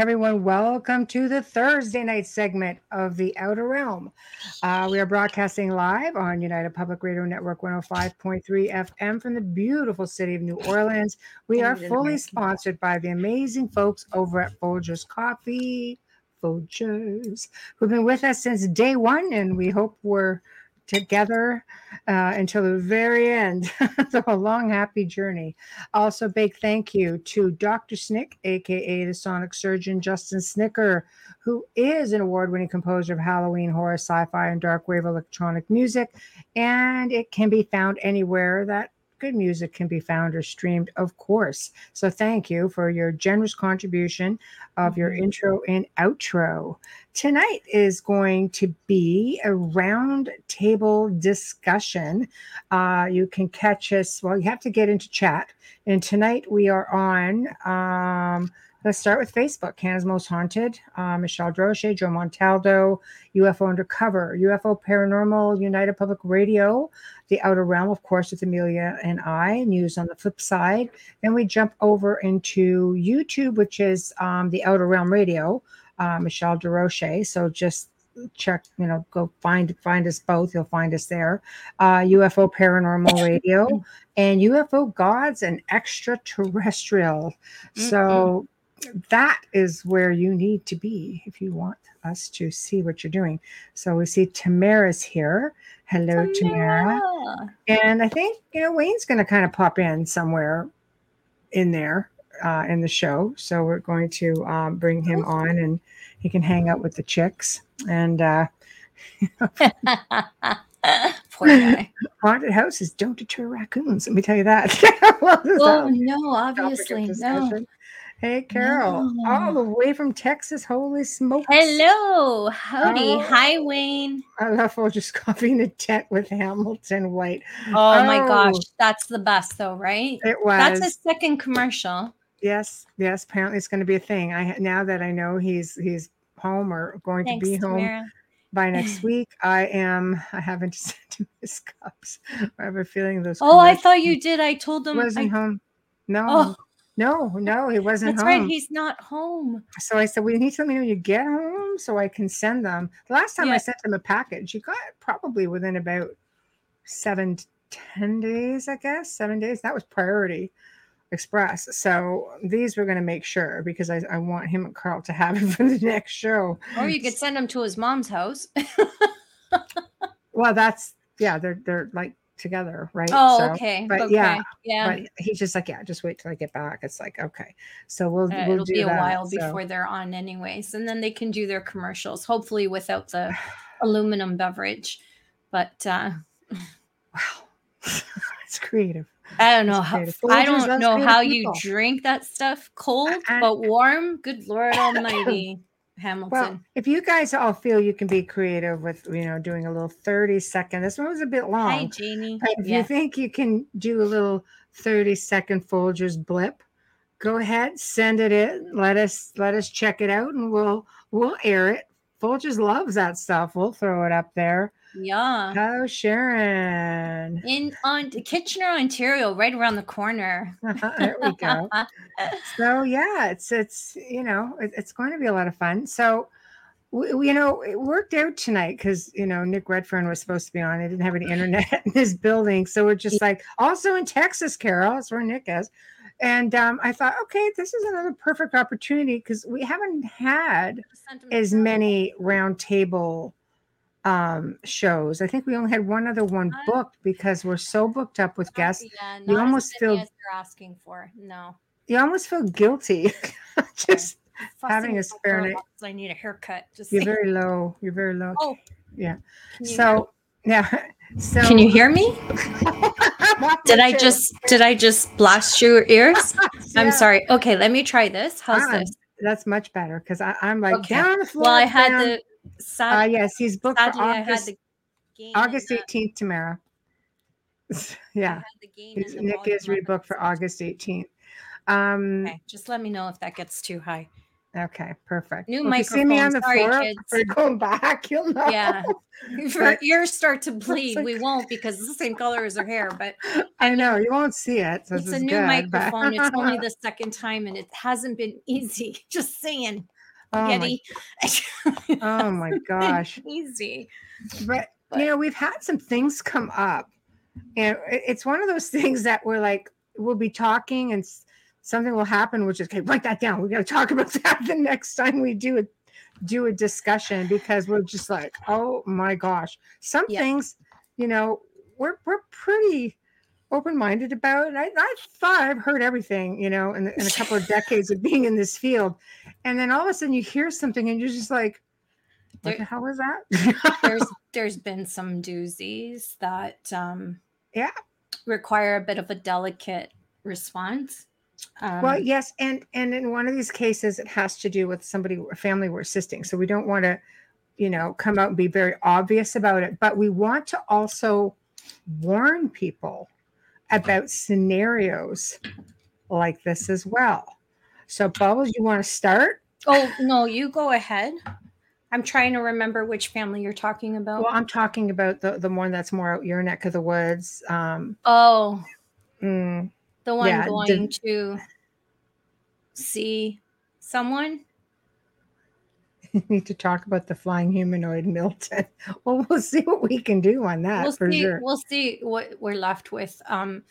Everyone. Welcome to the Thursday night segment of The Outer Realm. Uh, we are broadcasting live on United Public Radio Network 105.3 FM from the beautiful city of New Orleans. We are fully sponsored by the amazing folks over at Folgers Coffee, Folgers, who've been with us since day one, and we hope we're together uh, until the very end. so a long, happy journey. Also, big thank you to Dr. Snick, aka the Sonic Surgeon Justin Snicker, who is an award-winning composer of Halloween horror, sci-fi, and dark wave electronic music, and it can be found anywhere that good music can be found or streamed, of course. So thank you for your generous contribution of your Mm-hmm. intro and outro. Tonight is going to be a round table discussion. Uh, you can catch us, well, you have to get into chat. And tonight we are on, um, let's start with Facebook, Canada's Most Haunted, uh, Michelle Desrochers, Joe Montaldo, UFO Undercover, UFO Paranormal, United Public Radio, The Outer Realm, of course, with Amelia and I, news on the flip side. Then we jump over into YouTube, which is um, The Outer Realm Radio, uh, Michelle Desrochers. So just check, you know, go find find us both. You'll find us there. Uh, UFO Paranormal Radio and UFO Gods and Extraterrestrial. So that is where you need to be if you want us to see what you're doing. So we see Tamara's here. Hello, Tamara. And I think, you know, Wayne's going to kind of pop in somewhere in there uh, in the show. So we're going to um, bring him on and he can hang out with the chicks. And uh, Poor guy. haunted houses don't deter raccoons. Let me tell you that. well, this is Well, no, obviously, no. Hey, Carol, No. all the way from Texas. Holy smokes. Hello, howdy, Oh. hi, Wayne. I love Folgers Coffee in a tent with Hamilton White. Oh, my oh. gosh, Oh. that's the best, though, right? It was. That's a second commercial. Yes, yes. Apparently, it's going to be a thing. I now that I know he's he's home or going Thanks, to be home Tamara. by next week. I am. I haven't sent him his cups. I have a feeling those. Oh, I thought you did. I told He him. wasn't I- home. Oh, no, Oh. No, no. He wasn't that's home. right. He's not home. So I said, "Well, you need to let me know when you get home so I can send them." The last time I sent him a package, he got probably within about seven, to ten days. I guess seven days. That was priority express. So these we're going to make sure because I, I want him and Carl to have it for the next show. Or you could send him to his mom's house. Well, that's yeah. They're they're like together, right? oh, So- okay. but okay. yeah, yeah. But he's just like, yeah, just wait till I get back. It's like, okay. So we'll Uh, we'll it'll be a that. while So- before they're on anyways and then they can do their commercials hopefully without the aluminum beverage but uh Wow, it's creative. i don't know how i don't know how you drink that stuff cold I- but warm good lord almighty hamilton Well, if you guys all feel you can be creative with, you know, doing a little 30 second, this one was a bit hi long. janie But if yeah you think you can do a little 30 second Folgers blip, go ahead, send it in. Let us let us check it out and we'll we'll air it. Folgers loves that stuff. We'll throw it up there. Yeah. Oh, Sharon. in on kitchener ontario right around the corner. There we go. so yeah it's it's you know it- it's going to be a lot of fun. So we, we- you know it worked out tonight because you know nick redfern was supposed to be on. I didn't have any internet in this building. So we're just like also in texas carol that's where nick is. And um, i thought okay this is another perfect opportunity because we haven't had as many round table um shows i think we only had one other one I- booked because we're so booked up with guests yeah, you as almost feel- as they're asking for no you almost feel guilty just Having a fussing with my spare night- because I need a haircut. Just You're saying. very low. You're very low. Oh, yeah. So yeah. So can you hear me? Did I just did I just blast your ears? I'm sorry. Okay, let me try this. How's Ah, this? That's much better because I'm like Okay. down the floor. Well, I had down. the Uh, sad, yes, he's booked for sadly I had August, August and the- 18th, Tamara. Yeah, the gain he's- the Nick is rebooked for August 18th. Um, Okay, just let me know if that gets too high. okay, perfect. New Well, if you see me on the microphone. Sorry, floor, kids. we're going back. You'll know. Yeah. If her ears start to bleed, like- we won't because it's the same color as her hair. But I know you won't see it. So it's a new good, but- microphone. It's only the second time, and it hasn't been easy. Just saying, oh, my, oh my gosh! easy. But, But- you know, we've had some things come up, and it's one of those things that we're like, we'll be talking, and something will happen, which is okay. Write that down. We got to talk about that the next time we do it. Do a discussion because we're just like, oh my gosh, some Yeah. things, you know, we're we're pretty open-minded about. And I, I thought I've heard everything, you know, in, in a couple of decades of being in this field, and then all of a sudden you hear something and you're just like, what There- the hell was that? There's there's been some doozies that um Yeah. require a bit of a delicate response. Um, Well, yes, and and in one of these cases, it has to do with somebody, a family we're assisting. So we don't want to, you know, come out and be very obvious about it, but we want to also warn people about scenarios like this as well. So, Bubbles, you want to start? oh no, you go ahead. I'm trying to remember which family you're talking about. Well, I'm talking about the the one that's more out your neck of the woods. Um, oh, mm, the one Yeah, the- going to see someone. need to talk about the flying humanoid, Milton. Well, we'll see what we can do on that we'll for see. sure. We'll see what we're left with. Um,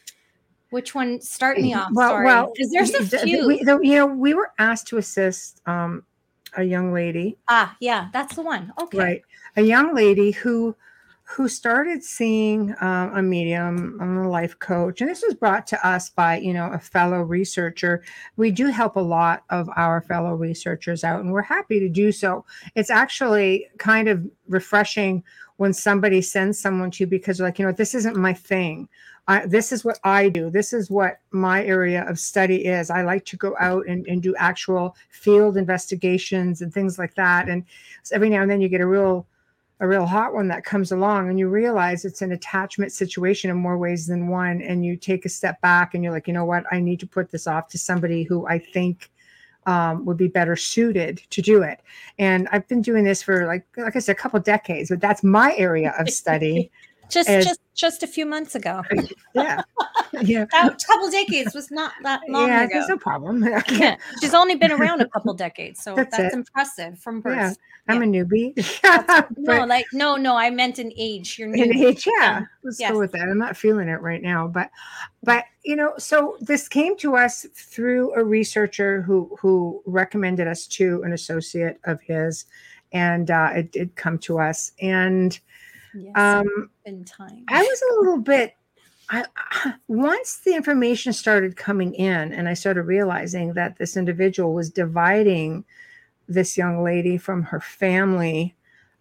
which one? Start me off. Well, sorry, well, because there's a few. we- the- you know, we were asked to assist um, a young lady, ah, yeah, that's the one. Okay. right? A young lady who who started seeing um, a medium, um, a life coach, and this was brought to us by you know a fellow researcher. We do help a lot of our fellow researchers out, and we're happy to do so. It's actually kind of refreshing when somebody sends someone to you because like you know this isn't my thing I, this is what I do. This is what my area of study is. I like to go out and, and do actual field investigations and things like that. And every now and then you get a real, a real hot one that comes along and you realize it's an attachment situation in more ways than one. And you take a step back and you're like, you know what? I need to put this off to somebody who I think um, would be better suited to do it. And I've been doing this for like, like I said, a couple decades, but that's my area of study. Just as- just just a few months ago. yeah. Yeah. That couple decades was not that long yeah, ago. there's no problem. Yeah, she's only been around a couple decades, so That's that's, impressive from birth. Yeah, I'm a newbie. No, like no, no, I meant in age. You're new. age, yeah, let's Yes. go with that. I'm not feeling it right now, but but you know, so this came to us through a researcher who who recommended us to an associate of his, and uh, it did come to us. And Yes, um, in time. I was a little bit. I, I- once the information started coming in, and I started realizing that this individual was dividing this young lady from her family,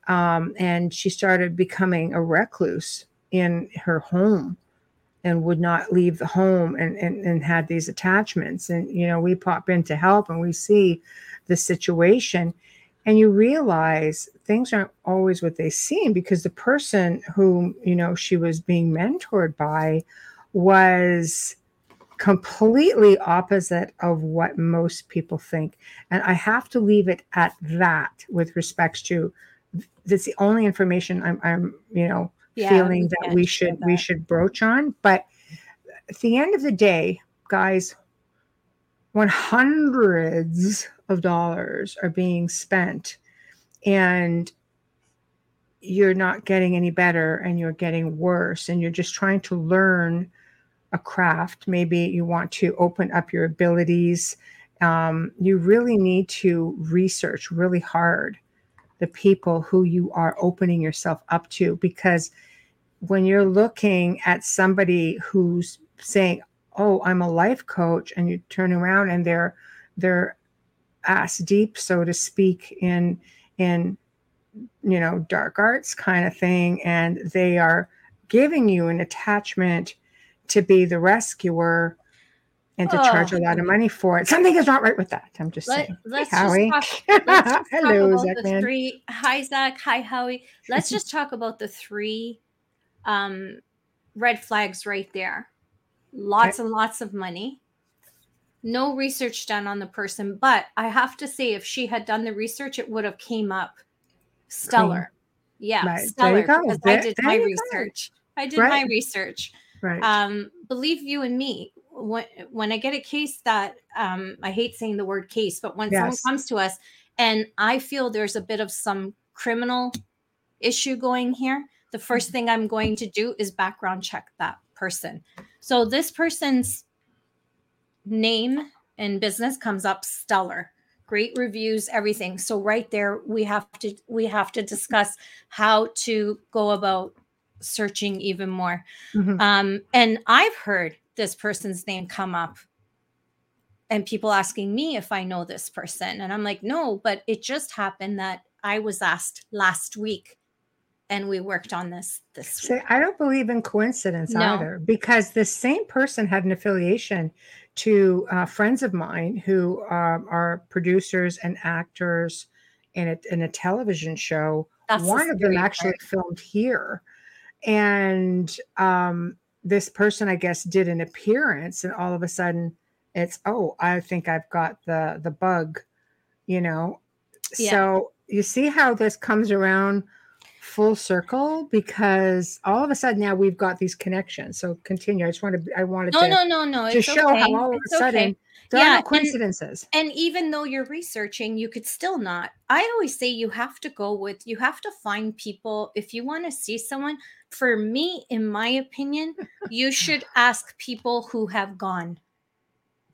um, and she started becoming a recluse in her home and would not leave the home and, and, and had these attachments. And, you know, we pop in to help and we see the situation and you realize things aren't always what they seem because the person whom you know she was being mentored by was completely opposite of what most people think. And i have to leave it at that with respects to that's the only information i'm, I'm you know Yeah, feeling that we should we should broach on. But at the end of the day guys when hundreds of dollars are being spent and you're not getting any better and you're getting worse and you're just trying to learn a craft. Maybe you want to open up your abilities. Um, you really need to research really hard the people who you are opening yourself up to because when you're looking at somebody who's saying oh i'm a life coach and you turn around and they're they're ass deep, so to speak, in in you know dark arts kind of thing, and they are giving you an attachment to be the rescuer and to charge a Oh. lot of money for it. Something is not right with that. I'm just Let, saying. Let's Howie. just talk, let's just Hello, about Zach the man. three. Hi, Zach. Hi, Howie. Let's just talk about the three um, red flags right there. Lots and lots of money. No research done on the person, but I have to say, if she had done the research, it would have came up stellar. Yeah, Right. Stellar. Because There- I did my you go. research. I did my research Right. um believe you and me when when i get a case that um i hate saying the word case but when someone comes to us and i feel there's a bit of some criminal issue going here the first thing i'm going to do is background check that person so this person's name and business comes up stellar great reviews everything so right there we have to we have to discuss how to go about searching even more Mhm. um, and I've heard this person's name come up and people asking me if I know this person. And I'm like, no, but it just happened that I was asked last week and we worked on this this week. See, I don't believe in coincidence No. either because the same person had an affiliation to uh, friends of mine who um, are producers and actors in a, in a television show. That's One of them actually part. filmed here. And um, this person, I guess, did an appearance, and all of a sudden it's, oh, I think I've got the the bug, you know. Yeah. So you see how this comes around full circle because all of a sudden now we've got these connections. So continue. I just wanted I wanted No, to, no, no, no. to show okay. how all of It's a sudden okay. there Yeah, are no and- coincidences. And even though you're researching, you could still not. I always say you have to go with, you have to find people. If you want to see someone, for me, in my opinion, you should ask people who have gone.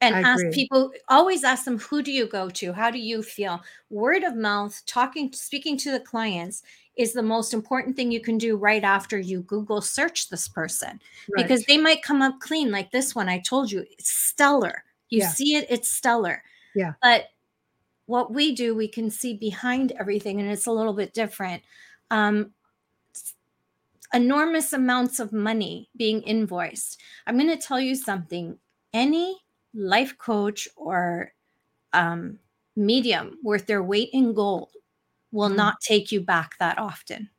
And ask people, always ask them, who do you go to? How do you feel? Word of mouth, talking, speaking to the clients is the most important thing you can do right after you Google search this person because they might come up clean like this one. I told you, it's stellar. You Yeah. see it, it's stellar. Yeah. But what we do, we can see behind everything, and it's a little bit different. Um, enormous amounts of money being invoiced. I'm going to tell you something. Any life coach or um, medium worth their weight in gold will Mm. not take you back that often.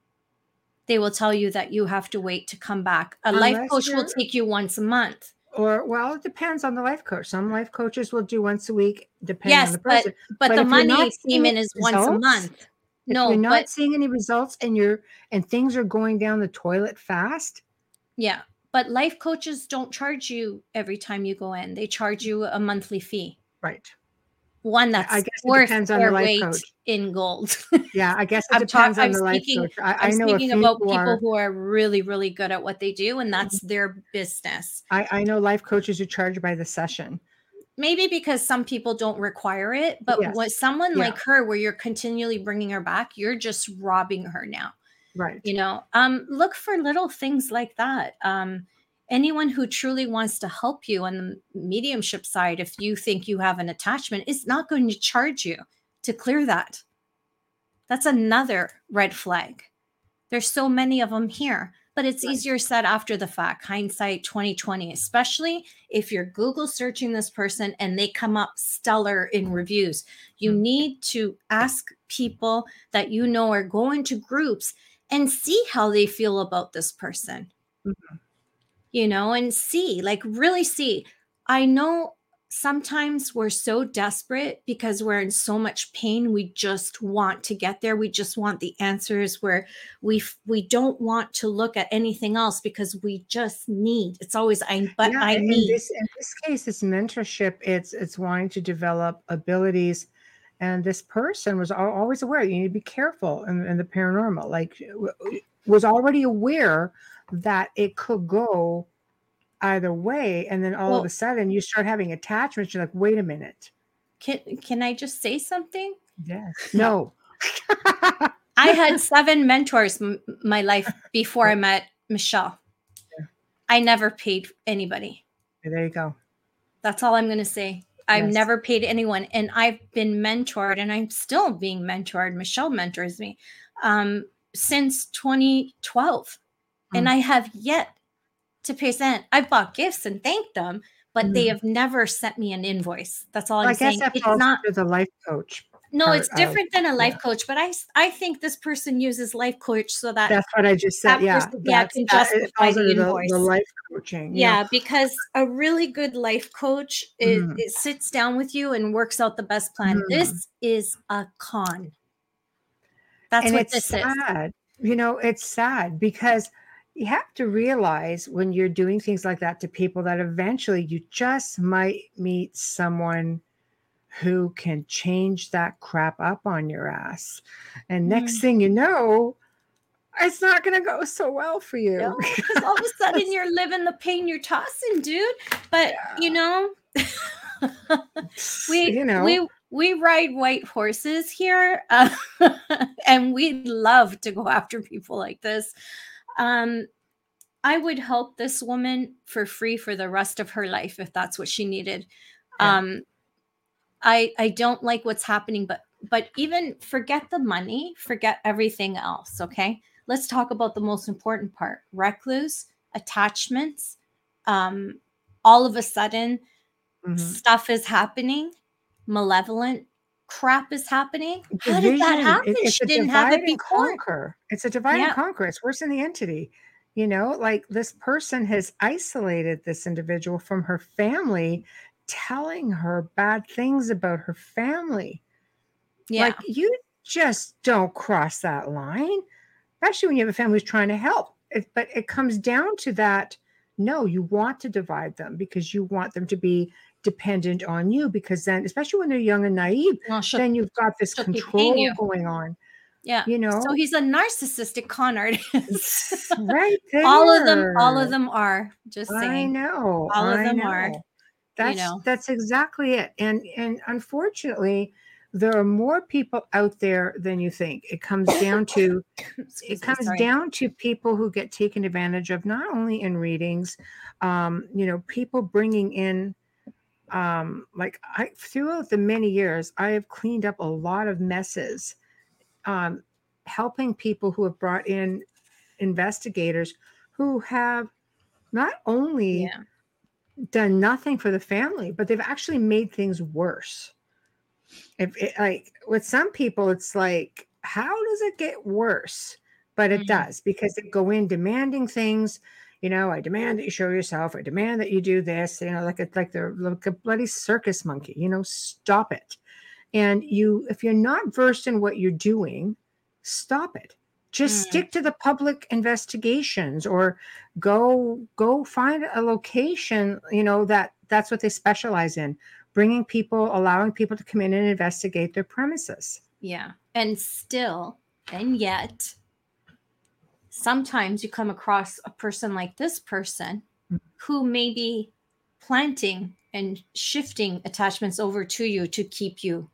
They will tell you that you have to wait to come back. A life coach will take you once a month. or well, it depends on the life coach. Some life coaches will do once a week, depending on the but person. but, But the money payment is once a month. If No, you're not but seeing any results and you're and things are going down the toilet fast, yeah, but life coaches don't charge you every time you go in. They charge you a monthly fee. right? One that's I guess it worth depends on the their life weight coach. in gold. Yeah, I guess it I'm depends talk- on I'm the life speaking- coach. I, I'm know speaking about people are. who are really, really good at what they do, and that's Mm-hmm. their business. I, I know life coaches who charge by the session. Maybe because some people don't require it, but Yes. with someone Yeah. like her, where you're continually bringing her back, you're just robbing her now. Right. you know um look for little things like that um anyone who truly wants to help you on the mediumship side if you think you have an attachment is not going to charge you to clear that that's another red flag there's so many of them here but it's Right. easier said after the fact hindsight 2020 especially if you're google searching this person and they come up stellar in reviews you Mhm. need to ask people that you know are going to groups and see how they feel about this person. Mhm. you know and see like really see. I know sometimes we're so desperate because we're in so much pain we just want to get there. We just want the answers where we f- we don't want to look at anything else because we just need. It's always i but Yeah, i in- in need. this in this case, it's mentorship, it's it's wanting to develop abilities, and this person was always aware you need to be careful in, in the paranormal. Like, was already aware that it could go either way, and then all of a sudden you start having attachments. You're like, wait a minute, can can i just say something yes, no, I had seven mentors m- my life before I met Michelle. I never paid anybody. there you go. That's all I'm going to say. I've Yes. never paid anyone, and I've been mentored, and I'm still being mentored. Michelle mentors me um, since 2012, and Mm. I have yet to pay cent. I've bought gifts and thanked them, but they Mm. have never sent me an invoice. That's all Well, I'm I guess saying. that It's not the life coach. No, it's of- different than a life yeah. coach, but i i think this person uses life coach so that That's what I just said. Yeah, person- yeah, can justify the under the, invoice. the life coaching. know. yeah, because a really good life coach is, Mhm. it sits down with you and works out the best plan. Mhm. This is a con. That's and what this is. sad. You know, it's sad because you have to realize when you're doing things like that to people that eventually you just might meet someone who can change that crap up on your ass. And next Mm. thing you know, it's not going to go so well for you. No, 'cause all of a sudden you're living the pain you're tossing, dude. But you know, we you know, we we ride white horses here, uh, and we love to go after people like this. Um, I would help this woman for free for the rest of her life if that's what she needed. Yeah. Um, I I don't like what's happening, but but even forget the money, forget everything else. Okay, let's talk about the most important part: recluse attachments. Um, all of a sudden, mhm. stuff is happening, malevolent crap is happening. How did that happen? it- it's she didn't have it before. Conquer. It's a divide Yeah. and conquer. It's worse than the entity. You know, like this person has isolated this individual from her family, telling her bad things about her family. Yeah, Like you just don't cross that line, especially when you have a family who's trying to help. It, but it comes down to that. No, you want to divide them because you want them to be dependent on you. Because then, especially when they're young and naive, well, then you've got this she'll keep paying control going on. yeah. You know, So he's a narcissistic con artist. right there. all of them, all of them are. Just saying. I know. All of I them are, That's know. that's exactly it. And and unfortunately, there are more people out there than you think. It comes down to it me, comes down to people who get taken advantage of not only in readings um you know people bringing in um like i throughout the many years i have cleaned up a lot of messes um helping people who have brought in investigators who have not only Yeah. Done nothing for the family but they've actually made things worse. If it, like with some people it's like how does it get worse? But it Mhm. does because they go in demanding things you know i demand that you show yourself. I demand that you do this you know like it's like they're like a bloody circus monkey you know stop it. And you if you're not versed in what you're doing stop it just Mm. stick to the public investigations or go go find a location you know that that's what they specialize in bringing people allowing people to come in and investigate their premises Yeah. And still, and yet, sometimes you come across a person like this person Mm. who may be planting and shifting attachments over to you to keep you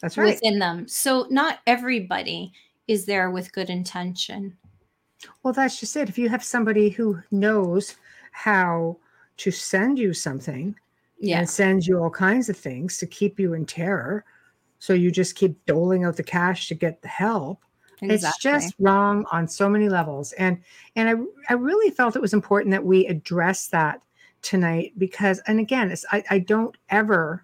that's right within them. So, not everybody is there with good intention. well that's just it if you have somebody who knows how to send you something Yeah. and sends you all kinds of things to keep you in terror so you just keep doling out the cash to get the help it's just wrong on so many levels and and i i really felt it was important that we address that tonight because and again it's i, I don't ever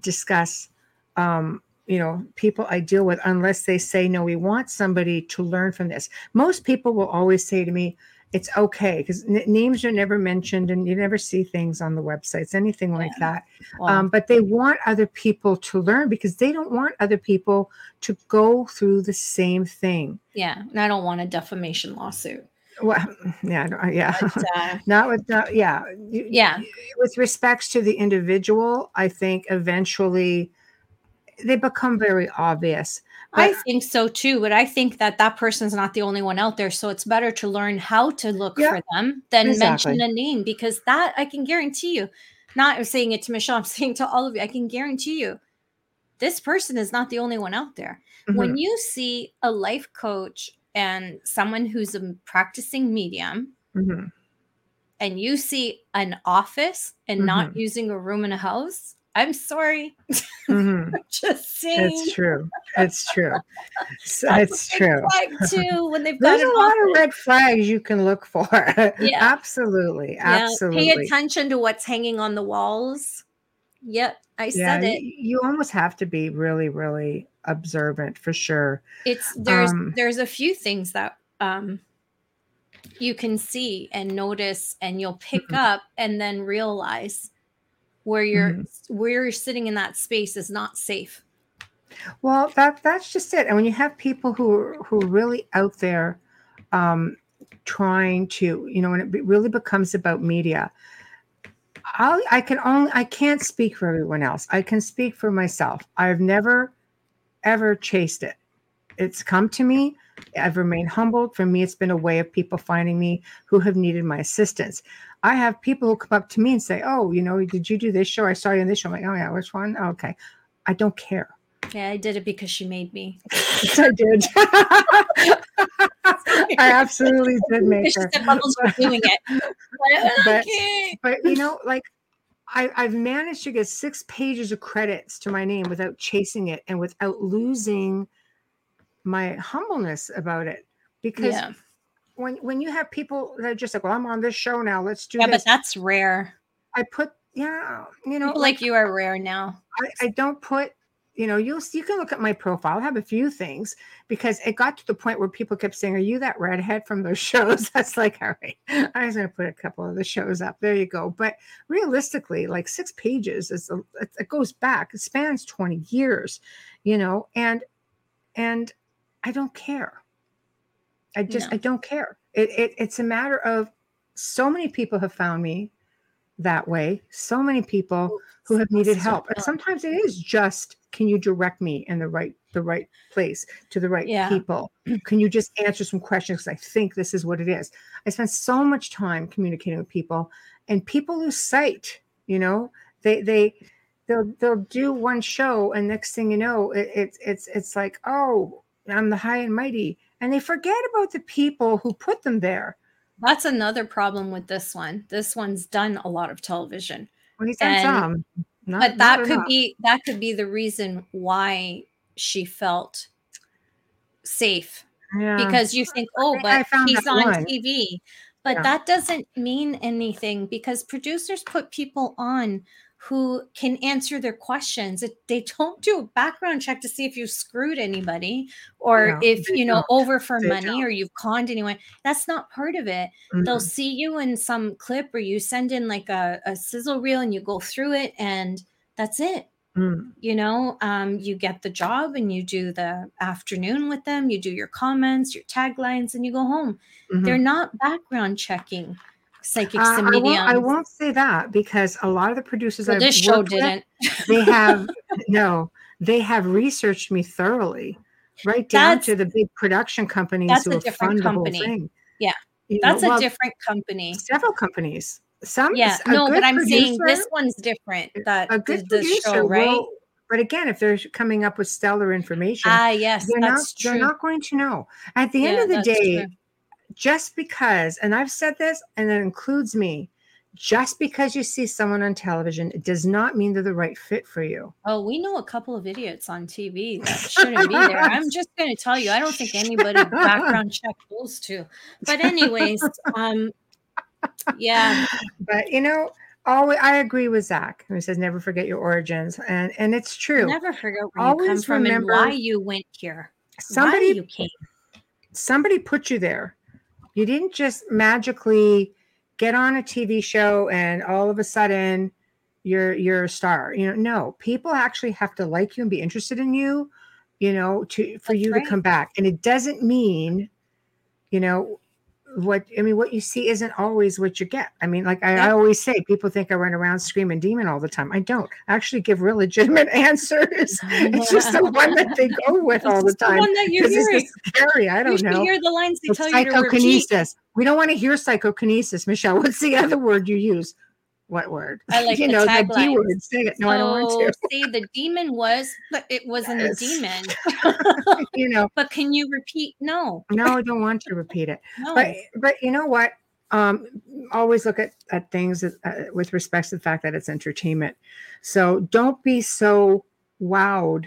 discuss um you know people i deal with unless they say no we want somebody to learn from this most people will always say to me it's okay because n- names are never mentioned and you never see things on the websites anything like Yeah. that Well, um, but they want other people to learn because they don't want other people to go through the same thing. yeah. And I don't want a defamation lawsuit. Well, yeah, yeah, But, uh, not with, yeah, yeah. With respects to the individual, I think eventually they become very obvious. I think so too, but I think that that person's not the only one out there. So it's better to learn how to look Yeah, for them than exactly. mention a name because that I can guarantee you, not saying it to Michelle, I'm saying to all of you, I can guarantee you this person is not the only one out there. Mhm. When you see a life coach and someone who's a practicing medium, Mhm. and you see an office and not using a room in a house, I'm sorry. Mhm. Just saying. It's true. It's true. So it's true. Flag too when they've got There's a lot of red flags you can look for. Yeah. Absolutely. Yeah, Absolutely. Pay attention to what's hanging on the walls. Yep, I yeah, said it. you almost have to be really, really observant for sure. It's there's um, there's a few things that um you can see and notice and you'll pick Mhm. up and then realize where you're Mhm. where you're sitting in that space is not safe. Well, that that's just it. And when you have people who are, who are really out there, um, trying to, you know, when it really becomes about media, I I can only I can't speak for everyone else. I can speak for myself. I've never ever chased it. It's come to me. I've remained humbled. For me, it's been a way of people finding me who have needed my assistance. I have people who come up to me and say, "Oh, you know, did you do this show? I saw you in this show." I'm like, "Oh yeah, which one? Oh, okay." I don't care. Yeah, I did it because she made me. Yes, I did. I absolutely did make her. Bubbles doing it. But, oh, But- okay. But you know, like I, I've managed to get six pages of credits to my name without chasing it and without losing my humbleness about it. Because Yeah, when when you have people that are just like, well, I'm on this show now, let's do yeah, but that's rare. I put, yeah, you know, People like you are rare now. I, I don't put, you know, you'll you can look at my profile. I have a few things because it got to the point where people kept saying, "Are you that redhead from those shows?" That's like, all right, I was going to put a couple of the shows up. There you go. But realistically, like six pages is a, it, it goes back. It spans twenty years, you know, and and I don't care. I just No. I don't care. It, it it's a matter of so many people have found me that way. So many people who have needed help and sometimes it is just can you direct me in the right the right place to the right Yeah. people can you just answer some questions because i think this is what it is i spend so much time communicating with people and people lose sight you know they they they'll they'll do one show and next thing you know it, it's it's it's like oh i'm the high and mighty and they forget about the people who put them there That's another problem with this one. This one's done a lot of television. well he's done And- some not- but that could enough. be that could be the reason why she felt safe yeah. because you think oh but he's on one. tv but Yeah. that doesn't mean anything because producers put people on who can answer their questions It, they don't do a background check to see if you've screwed anybody or No, if you know don't. over for They money don't. or you've conned anyone that's not part of it they'll Mhm. see you in some clip or you send in like a, a sizzle reel and you go through it and that's it Mm. you know um, you get the job and you do the afternoon with them you do your comments your taglines and you go home Mhm. they're not background checking psychics Uh, and I, won't, I won't say that because a lot of the producers well, I've this show didn't. they have no, they have researched me thoroughly, right down That's- to the big production companies that's who a different the company. Yeah, You know, that's a well, different company. Several companies. Some yeah. no but i'm saying this one's different that a good the producer show right? will- but again, if they're coming up with stellar information, ah yes they're not that's they're not going to know. At the end of the day, true. Just because, and I've said this, and it includes me, just because you see someone on television, it does not mean they're the right fit for you. Oh, we know a couple of idiots on TV that shouldn't be there. I'm just going to tell you, I don't think anybody background check those two. But anyways, um, yeah, But you know, always I agree with Zach who says never forget your origins, and and it's true. never forget where you come from and why you went here. somebody you came. somebody put you there. You didn't just magically get on a TV show and all of a sudden you're you're a star. You know, no, people actually have to like you and be interested in you, you know, to for That's you right. to come back. And it doesn't mean, you know, what I mean, what you see isn't always what you get. I mean, like I, I always say, people think I run around screaming demon all the time. I don't I actually give real legitimate answers. it's just the one that they go with all the It's The one that you're hearing. scary. I don't should know. hear the lines they tell you to repeat. psychokinesis. We don't want to hear psychokinesis, Michelle. What's the other word you use? What word? I like you know, the D word. Say it. No, I don't want to. say the demon was, but it wasn't Yes. a demon. you know, But can you repeat? No, no, I don't want to repeat it. no. But but you know what? um, always look at, at things uh, with respect to the fact that it's entertainment. So don't be so wowed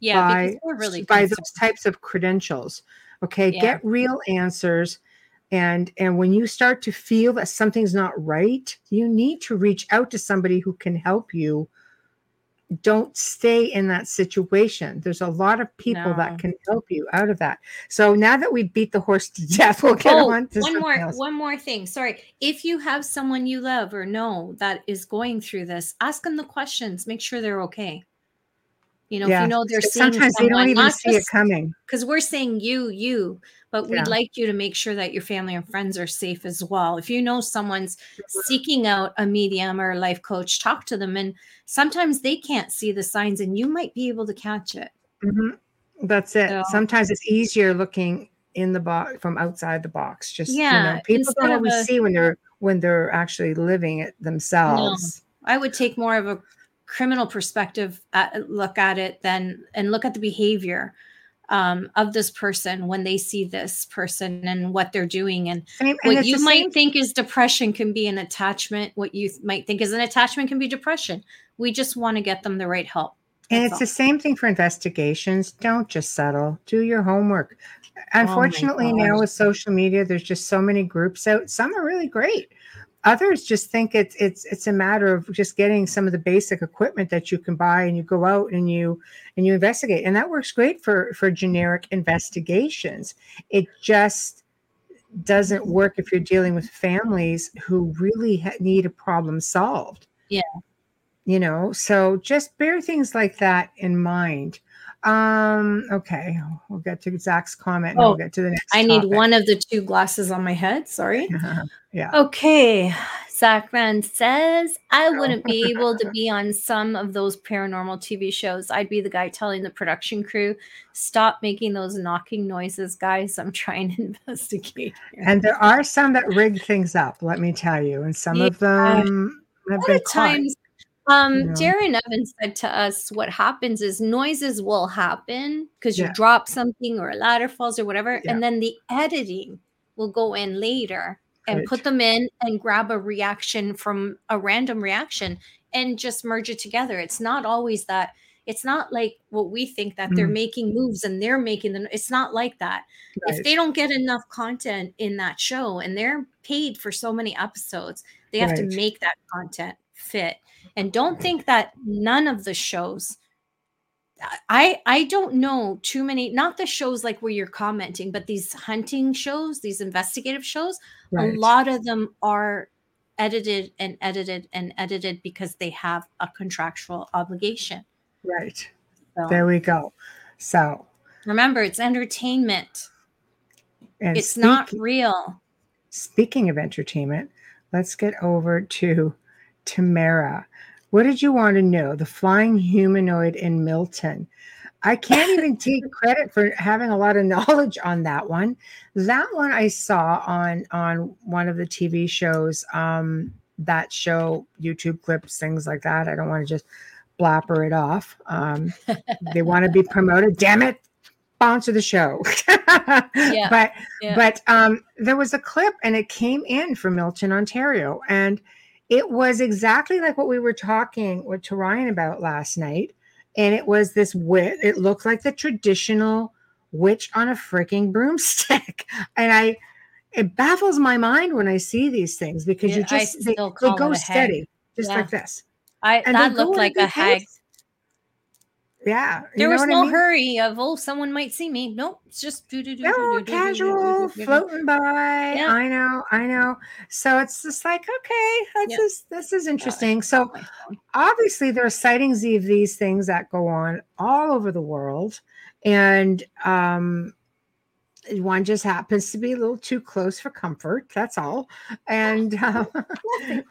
Yeah, by, because we're really by concerned. those types of credentials. Okay, Yeah. get real answers. And and when you start to feel that something's not right, you need to reach out to somebody who can help you. Don't stay in that situation. There's a lot of people No. that can help you out of that. So now that we beat the horse to death, we'll get Oh, on to one more else. one more thing. Sorry. If you have someone you love or know that is going through this, ask them the questions. Make sure they're okay. You know, if you know they're seeing sometimes they don't even see it coming. because we're saying you, you, but we'd Yeah. like you to make sure that your family and friends are safe as well. If you know someone's Mm-hmm. seeking out a medium or a life coach, talk to them. And sometimes they can't see the signs, and you might be able to catch it. Mhm. That's it. So- Sometimes it's easier looking in the box from outside the box. Just you Yeah, know, people don't always a- see when they're when they're actually living it themselves. I would take more of a criminal perspective at, look at it then and look at the behavior um, of this person when they see this person and what they're doing and and what you might same- think is depression can be an attachment what you th- might think is an attachment can be depression we just want to get them the right help and it's the same thing for investigations. Don't just settle. Do your homework. Unfortunately, now with social media, there's just so many groups out. Some are really great. Others just think it's it's it's a matter of just getting some of the basic equipment that you can buy, and you go out and you and you investigate, and that works great for for generic investigations. It just doesn't work if you're dealing with families who really ha- need a problem solved. Yeah. You know, so just bear things like that in mind. Um, okay, we'll get to Zach's comment and Oh, we'll get to the next. i need one of the two glasses on my head sorry yeah. Okay. Zach Zachman says, I wouldn't be able to be on some of those paranormal TV shows. I'd be the guy telling the production crew, stop making those knocking noises, guys. I'm trying to investigate. here." And there are some that rig things up, let me tell you. And some of them have A lot been of times, um, know. Darren Evans said to us, what happens is noises will happen because you Yeah. drop something or a ladder falls or whatever. Yeah. And then the editing will go in later and Right. put them in and grab a reaction from a random reaction and just merge it together. It's not always that. It's not like what we think that they're Mm. making moves and they're making them. It's not like that. If they don't get enough content in that show and they're paid for so many episodes, they have Right. to make that content fit. And don't think that none of the shows I I don't know too many not the shows like where you're commenting but these hunting shows these investigative shows Right. a lot of them are edited and edited and edited because they have a contractual obligation Right. so There we go. So, remember it's entertainment it's not real Speaking of entertainment, let's get over to Tamara. What did you want to know? The flying humanoid in Milton. I can't even take credit for having a lot of knowledge on that one. That one I saw on on one of the TV shows um, that show YouTube clips, things like that. I don't want to just blapper it off. Um, they want to be promoted. Damn it! Sponsor the show. Yeah. But Yeah. but um, there was a clip and it came in from Milton, Ontario. And it was exactly like what we were talking with to Ryan about last night. And it was this witch, it looked like the traditional witch on a freaking broomstick. And I, it baffles my mind when I see these things because Yeah, you I just, they, they go steady, just Yeah. like this. I And that looked like a hag. Yeah. there was what I no mean? hurry of oh someone might see me nope it's just do do do No, casual, floating by. Yeah. I know, I know. So it's just like, okay, that's Yeah. just, this is interesting. So obviously there are sightings of these things that go on all over the world. And um one just happens to be a little too close for comfort. That's all. And uh, I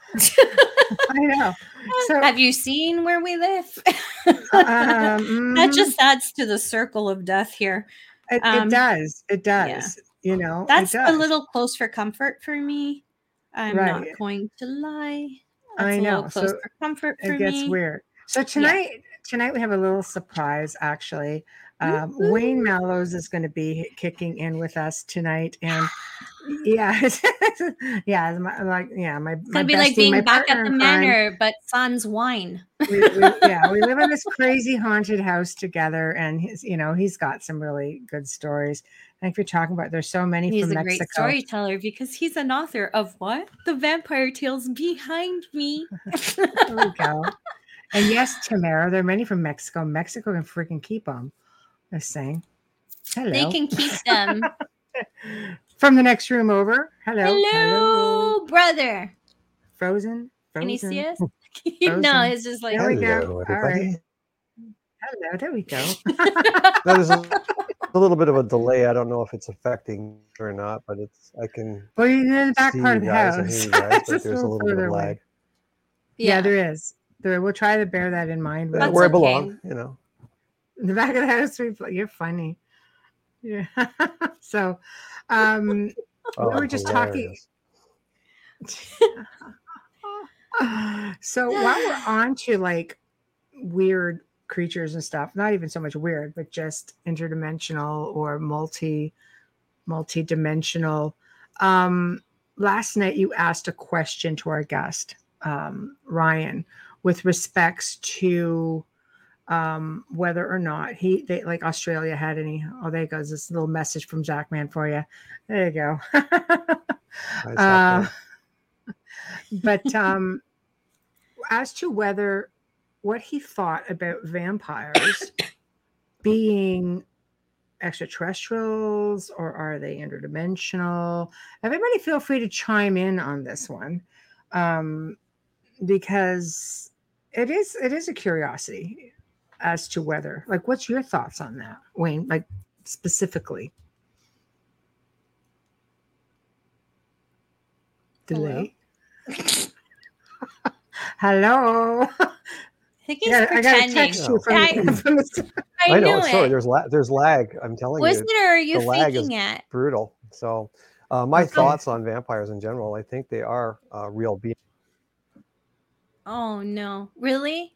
know. So Have you seen where we live? um, that mhm, just adds to the circle of death here. it, it um, does. It yeah. does. You know, That's a little close for comfort for me. I'm not going to lie. I That's a know, so for comfort for me. it gets me. weird. So tonight, tonight we have a little surprise. Actually, Um, Wayne Mallows is going to be kicking in with us tonight, and yeah, yeah, my, like yeah, my it's gonna be like being back at the manor, but sans wine. we, we, yeah, we live in this crazy haunted house together, and he's you know he's got some really good stories. I think you're talking about there's so many. He's from a Mexico. great storyteller because he's an author of what the Vampire Tales behind me. there we go. And yes, Tamara, there are many from Mexico. Mexico can freaking keep them. Just saying. Hello. They can keep them. From the next room over. Hello. Hello, brother. Frozen. Frozen. Can you see us? Frozen. no, it's just like There we Hello, go. All everybody. right. Hello. There we go. Now, there's a, a little bit of a delay. I don't know if it's affecting or not, but it's I can Well, you're in the back see part of the house. hear guys, just there's a little bit of lag. Yeah. there is. There, we'll try to bear that in mind. Yeah, That's where I okay. belong, you know. In the back of the house, we you're funny. Yeah. so, um, Oh, we were just talking. so while we're on to like weird creatures and stuff, not even so much weird, but just interdimensional or multi multi-dimensional. Um, last night you asked a question to our guest, um, Ryan, with respects to um, whether or not he they like Australia had any. Oh, there goes this little message from Jackman for you. There you go. Uh, but um, as to whether what he thought about vampires being extraterrestrials or are they interdimensional, everybody feel free to chime in on this one um, because it is it is a curiosity as to whether like what's your thoughts on that, Wayne? Like specifically. Delay. Hello. I think he's Yeah, I got a pretending. text you from, I, from the, I, I knew know. Sorry, there's la- there's lag. I'm telling Was you, it or are you the lag is- faking it? brutal. So, uh, my Okay. thoughts on vampires in general, I think they are uh, real beings. Oh no, really?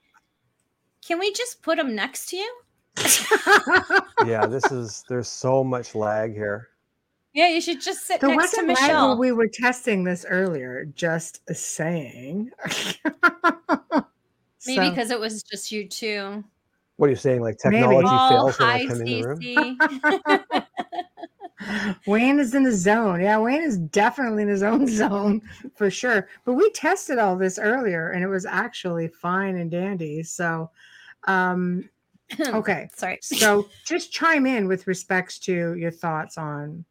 Can we just put them next to you? yeah, this is there's so much lag here. Yeah, you should just sit there next to wasn't lag when Michelle. we were testing this earlier. Just saying. Maybe So, because it was just you two. What are you saying? Like technology Oh, fails when hi, I come in the room? Wayne is in the zone. Yeah, Wayne is definitely in his own zone for sure. But we tested all this earlier, and it was actually fine and dandy. So, um, okay. Sorry. So just chime in with respects to your thoughts on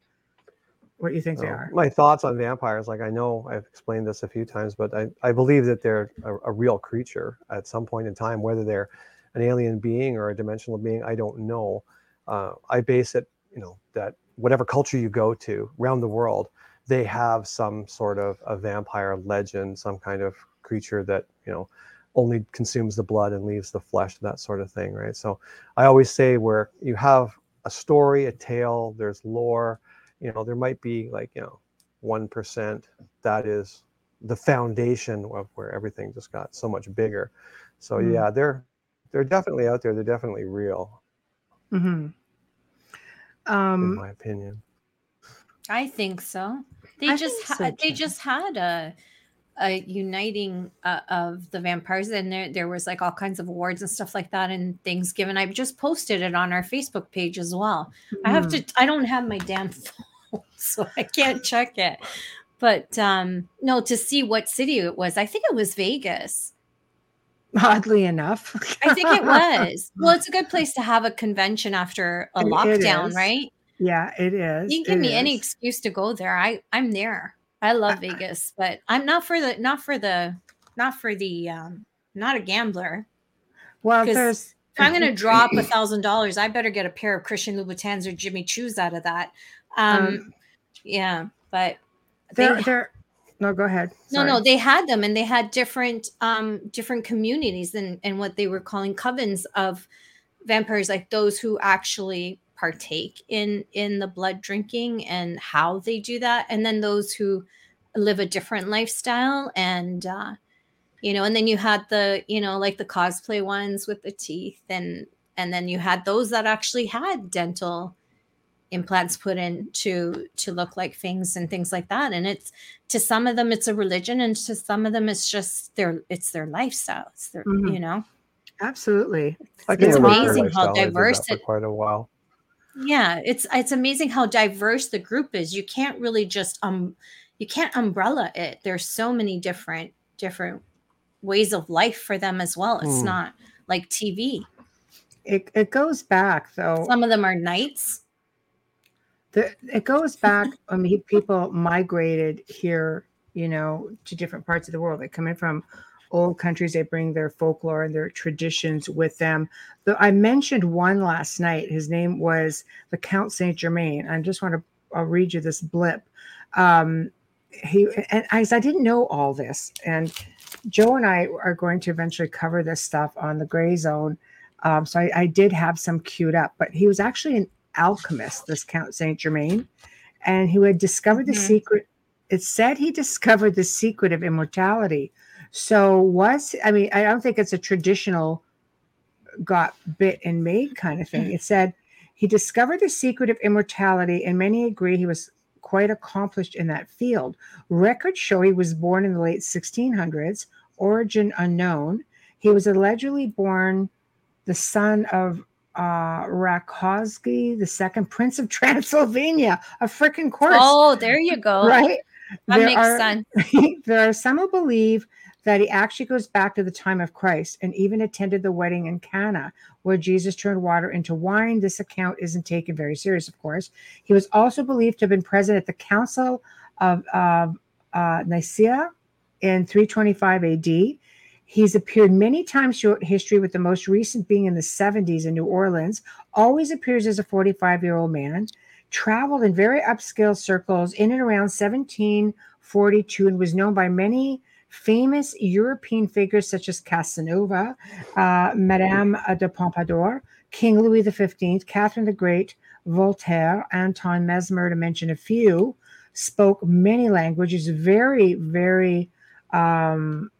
what you think they are. My thoughts on vampires, like I know I've explained this a few times, but I, I believe that they're a, a real creature at some point in time, whether they're an alien being or a dimensional being, I don't know. Uh, I base it, you know, that whatever culture you go to around the world, they have some sort of a vampire legend, some kind of creature that, you know, only consumes the blood and leaves the flesh, that sort of thing, right? So I always say where you have a story, a tale, there's lore, you know there might be like you know one percent that is the foundation of where everything just got so much bigger so Mm. yeah they're they're definitely out there they're definitely real in Um, my opinion I think so. They I just so, had they just had a a uniting uh, of the vampires, and there there was like all kinds of awards and stuff like that, and things given. I just posted it on our Facebook page as well. I have to. I don't have my damn phone, so I can't check it. But um no, to see what city it was, I think it was Vegas. oddly enough. I think it was. Well, it's a good place to have a convention after a It- it lockdown, is. right? yeah, it is. You can give it me any excuse to go there. I I'm there. I love Vegas, but I'm not for the not for the not for the um not a gambler. Well, there's. If I'm gonna drop a thousand dollars, I better get a pair of Christian Louboutins or Jimmy Choo's out of that. Um, Um, yeah, but they there, there. No, go ahead. no no they had them and they had different um different communities and and what they were calling covens of vampires like those who actually partake in in the blood drinking and how they do that and then those who live a different lifestyle and uh you know and then you had the you know like the cosplay ones with the teeth and and then you had those that actually had dental implants put in to to look like things and things like that and it's to some of them it's a religion and to some of them it's just their it's their lifestyle it's their Mhm. you know Absolutely. I It's relate to their amazing how lifestyle. I did that diverse for it- quite a while. Yeah it's it's amazing how diverse the group is you can't really just um you can't umbrella it there's so many different different ways of life for them as well it's Hmm. not like tv It, it goes back though. some of them are knights the, it goes back. I mean, people migrated here, you know, to different parts of the world. They come in from old countries. They bring their folklore and their traditions with them. The, I mentioned one last night. His name was the Count Saint Germain. I just want to. I'll read you this blip. Um, he and I, I didn't know all this, and Joe and I are going to eventually cover this stuff on the Gray Zone. Um, so I, I did have some queued up, but he was actually an alchemist, this Count Saint Germain, and he had discovered the Mhm. secret. It said he discovered the secret of immortality. So was I mean, I don't think it's a traditional got bit and made kind of thing. It said he discovered the secret of immortality, and many agree he was quite accomplished in that field. Records show he was born in the late 1600s, origin unknown. He was allegedly born the son of uh Rakovsky, the second Prince of Transylvania. A freaking course, oh there you go right? that There makes are- sense there are some who believe that he actually goes back to the time of Christ and even attended the wedding in Cana where Jesus turned water into wine. This account isn't taken very serious, of course. He was also believed to have been present at the Council of uh, uh, Nicaea in 325 AD. He's appeared many times throughout history, with the most recent being in the 70s in New Orleans. Always appears as a 45 year old man. Traveled in very upscale circles in and around 1742 and was known by many famous European figures such as Casanova, uh, Madame de Pompadour, King Louis XV, Catherine the Great, Voltaire, Anton Mesmer, to mention a few. Spoke many languages, very, very um,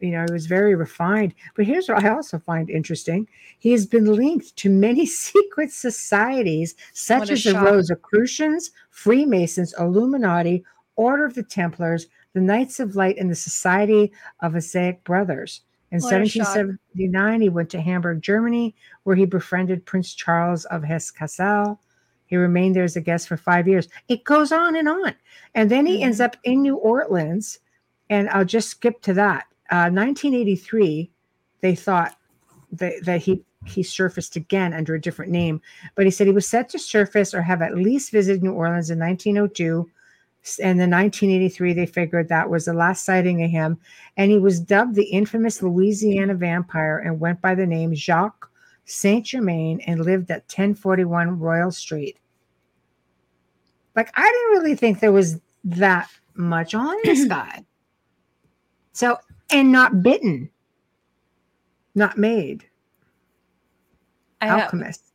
you know, he was very refined. But here's what I also find interesting. He has been linked to many secret societies, such as the shock. Rosicrucians, Freemasons, Illuminati, Order of the Templars, the Knights of Light, and the Society of Assaic Brothers. In What shock. 1779, he went to Hamburg, Germany, where he befriended Prince Charles of Hesse-Kassel. He remained there as a guest for five years. It goes on and on. And then he ends up in New Orleans. And I'll just skip to that. Uh, 1983, they thought that, that he he surfaced again under a different name, but he said he was set to surface or have at least visited New Orleans in 1902. And then 1983, they figured that was the last sighting of him. And he was dubbed the infamous Louisiana vampire and went by the name Jacques Saint Germain and lived at 1041 Royal Street. Like, I didn't really think there was that much on this guy. So, and not bitten, not made. I have, Alchemist,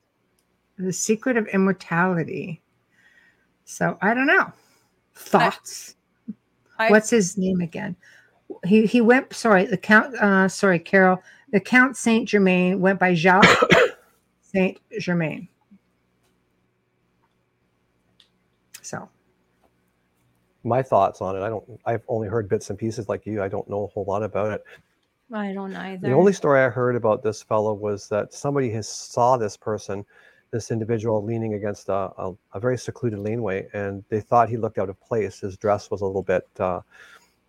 the secret of immortality. So, I don't know. Thoughts. I- What's his name again? He he went. Sorry, the count. Uh, sorry, Carol. The Count Saint Germain went by Jacques Saint Germain. So My thoughts on it. I don't. I've only heard bits and pieces like you. I don't know a whole lot about it. I don't either. The only story I heard about this fellow was that somebody has saw this person, this individual leaning against a, a, a very secluded laneway, and they thought he looked out of place. His dress was a little bit, uh,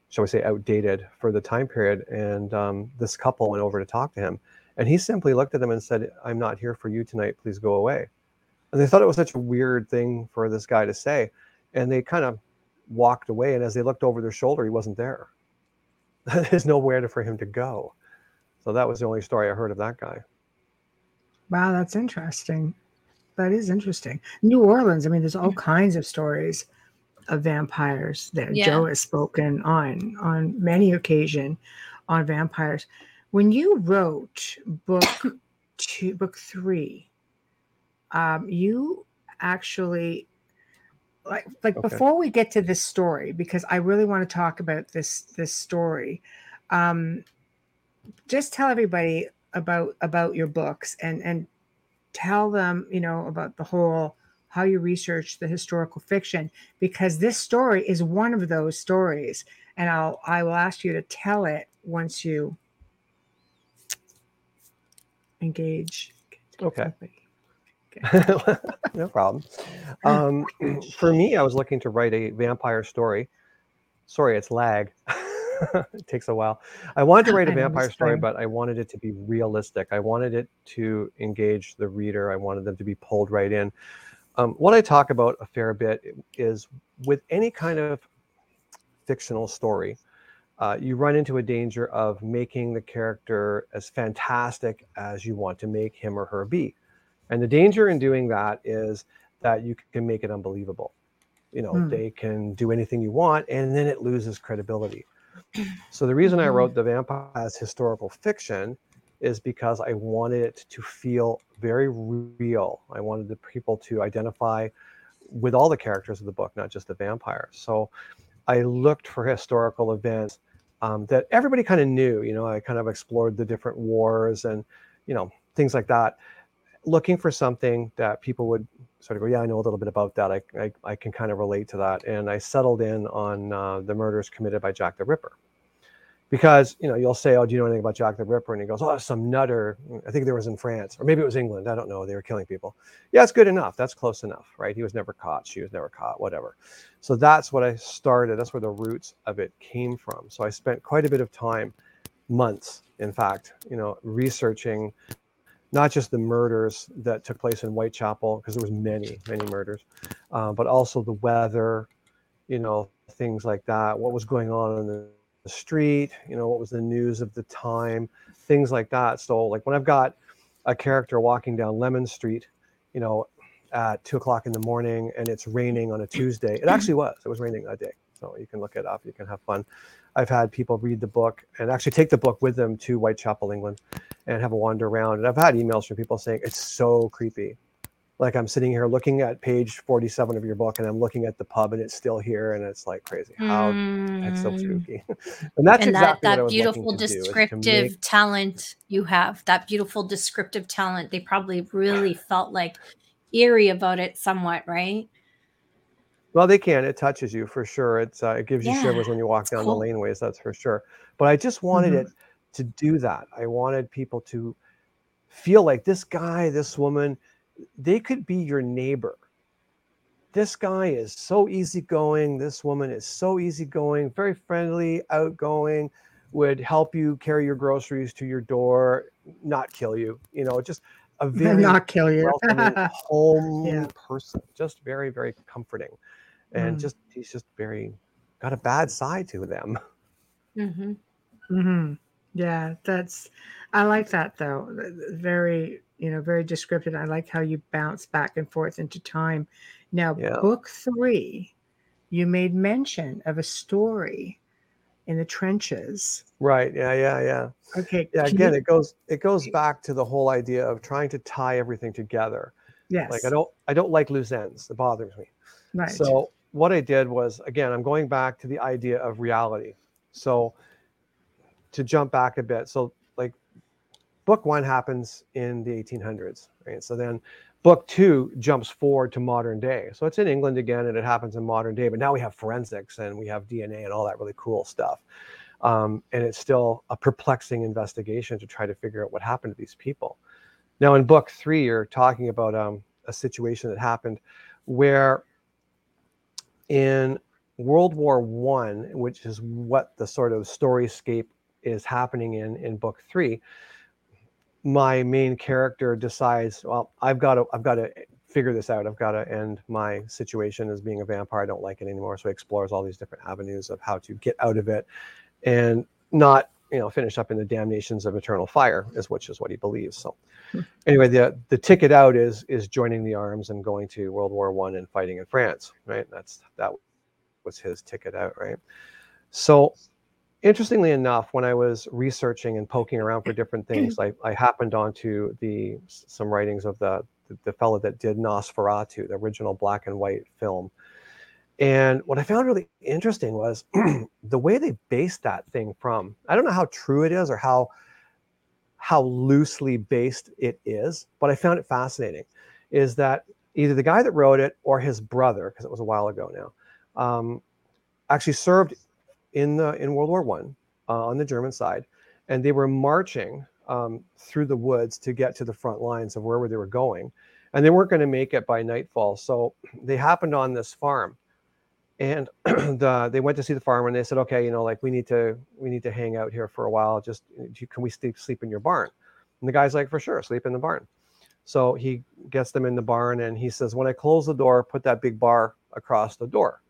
shall we say, outdated for the time period. And um, this couple went over to talk to him, and he simply looked at them and said, "I'm not here for you tonight. Please go away." And they thought it was such a weird thing for this guy to say, and they kind of walked away. And as they looked over their shoulder, he wasn't there. There's nowhere for him to go. So that was the only story I heard of that guy. wow, that's interesting. That is interesting. New Orleans. I mean, there's all kinds of stories of vampires that Yeah. Joe has spoken on on many occasion on vampires. When you wrote book two, book three, um, you actually like like Okay. before we get to this story because I really want to talk about this this story. Um, just tell everybody about about your books and and tell them, you know, about the whole how you research the historical fiction because this story is one of those stories and I'll I will ask you to tell it once you engage. Okay. okay. no problem. Um, for me, I was looking to write a vampire story. Sorry, it's lag. it takes a while. I wanted to write a vampire story, but I wanted it to be realistic. I wanted it to engage the reader. I wanted them to be pulled right in. Um, what I talk about a fair bit is with any kind of fictional story, uh, you run into a danger of making the character as fantastic as you want to make him or her be. And the danger in doing that is that you can make it unbelievable. You know, hmm. they can do anything you want, and then it loses credibility. So the reason I mm-hmm. wrote the vampire as historical fiction is because I wanted it to feel very real. I wanted the people to identify with all the characters of the book, not just the vampire. So I looked for historical events um, that everybody kind of knew. You know, I kind of explored the different wars and, you know, things like that, looking for something that people would sort of go, yeah, I know a little bit about that. I, I, I can kind of relate to that. And I settled in on uh, the murders committed by Jack the Ripper because you know you'll say, "Oh, do you know anything about Jack the Ripper?" And he goes, "Oh, some nutter. I think there was in France, or maybe it was England. I don't know. They were killing people." Yeah, it's good enough. That's close enough, right? He was never caught. She was never caught. Whatever. So that's what I started. That's where the roots of it came from. So I spent quite a bit of time, months, in fact, you know, researching not just the murders that took place in Whitechapel, because there was many, many murders, uh, but also the weather, you know, things like that. What was going on in the the street, you know, what was the news of the time, things like that. So, like when I've got a character walking down Leman Street, you know, at two o'clock in the morning and it's raining on a Tuesday, it actually was. It was raining that day. So you can look it up. You can have fun. I've had people read the book and actually take the book with them to Whitechapel, England, and have a wander around. And I've had emails from people saying it's so creepy like I'm sitting here looking at page 47 of your book and I'm looking at the pub and it's still here and it's like crazy. How mm. that's so spooky. and that's and exactly that, that beautiful descriptive make... talent you have, that beautiful descriptive talent. They probably really felt like eerie about it somewhat, right? Well, they can. It touches you for sure. It's uh, it gives you yeah, shivers when you walk down cool. the laneways. That's for sure. But I just wanted mm-hmm. it to do that. I wanted people to feel like this guy, this woman, they could be your neighbor. This guy is so easygoing. This woman is so easygoing, very friendly, outgoing, would help you carry your groceries to your door, not kill you. You know, just a very not kill you home yeah. person. Just very, very comforting. And mm. just he's just very got a bad side to them. Mm-hmm. Mm-hmm. Yeah, that's I like that though. Very you know, very descriptive. I like how you bounce back and forth into time. Now, yeah. book three, you made mention of a story in the trenches. Right. Yeah. Yeah. Yeah. Okay. Yeah. Again, you... it goes it goes back to the whole idea of trying to tie everything together. Yes. Like I don't I don't like loose ends. It bothers me. Right. So what I did was again, I'm going back to the idea of reality. So to jump back a bit, so like book one happens in the 1800s, right? So then book two jumps forward to modern day. So it's in England again and it happens in modern day, but now we have forensics and we have DNA and all that really cool stuff. Um, and it's still a perplexing investigation to try to figure out what happened to these people. Now, in book three, you're talking about um, a situation that happened where in World War One, which is what the sort of storyscape is happening in in book three, my main character decides, well, I've got to, I've got to figure this out. I've got to end my situation as being a vampire. I don't like it anymore. So he explores all these different avenues of how to get out of it, and not, you know, finish up in the damnations of eternal fire, is which is what he believes. So. anyway, the the ticket out is is joining the arms and going to World War One and fighting in France. Right. That's that was his ticket out. Right. So interestingly enough, when I was researching and poking around for different things, I, I happened onto the some writings of the, the, the fellow that did Nosferatu, the original black and white film. And what I found really interesting was the way they based that thing from. I don't know how true it is or how how loosely based it is, but I found it fascinating. Is that either the guy that wrote it or his brother, because it was a while ago now, um, actually served in the in World War One uh, on the German side, and they were marching um, through the woods to get to the front lines of wherever they were going, and they weren't going to make it by nightfall. So they happened on this farm, and the, they went to see the farmer, and they said, "Okay, you know, like we need to we need to hang out here for a while. Just can we sleep sleep in your barn?" And the guy's like, "For sure, sleep in the barn." So he gets them in the barn, and he says, "When I close the door, put that big bar across the door."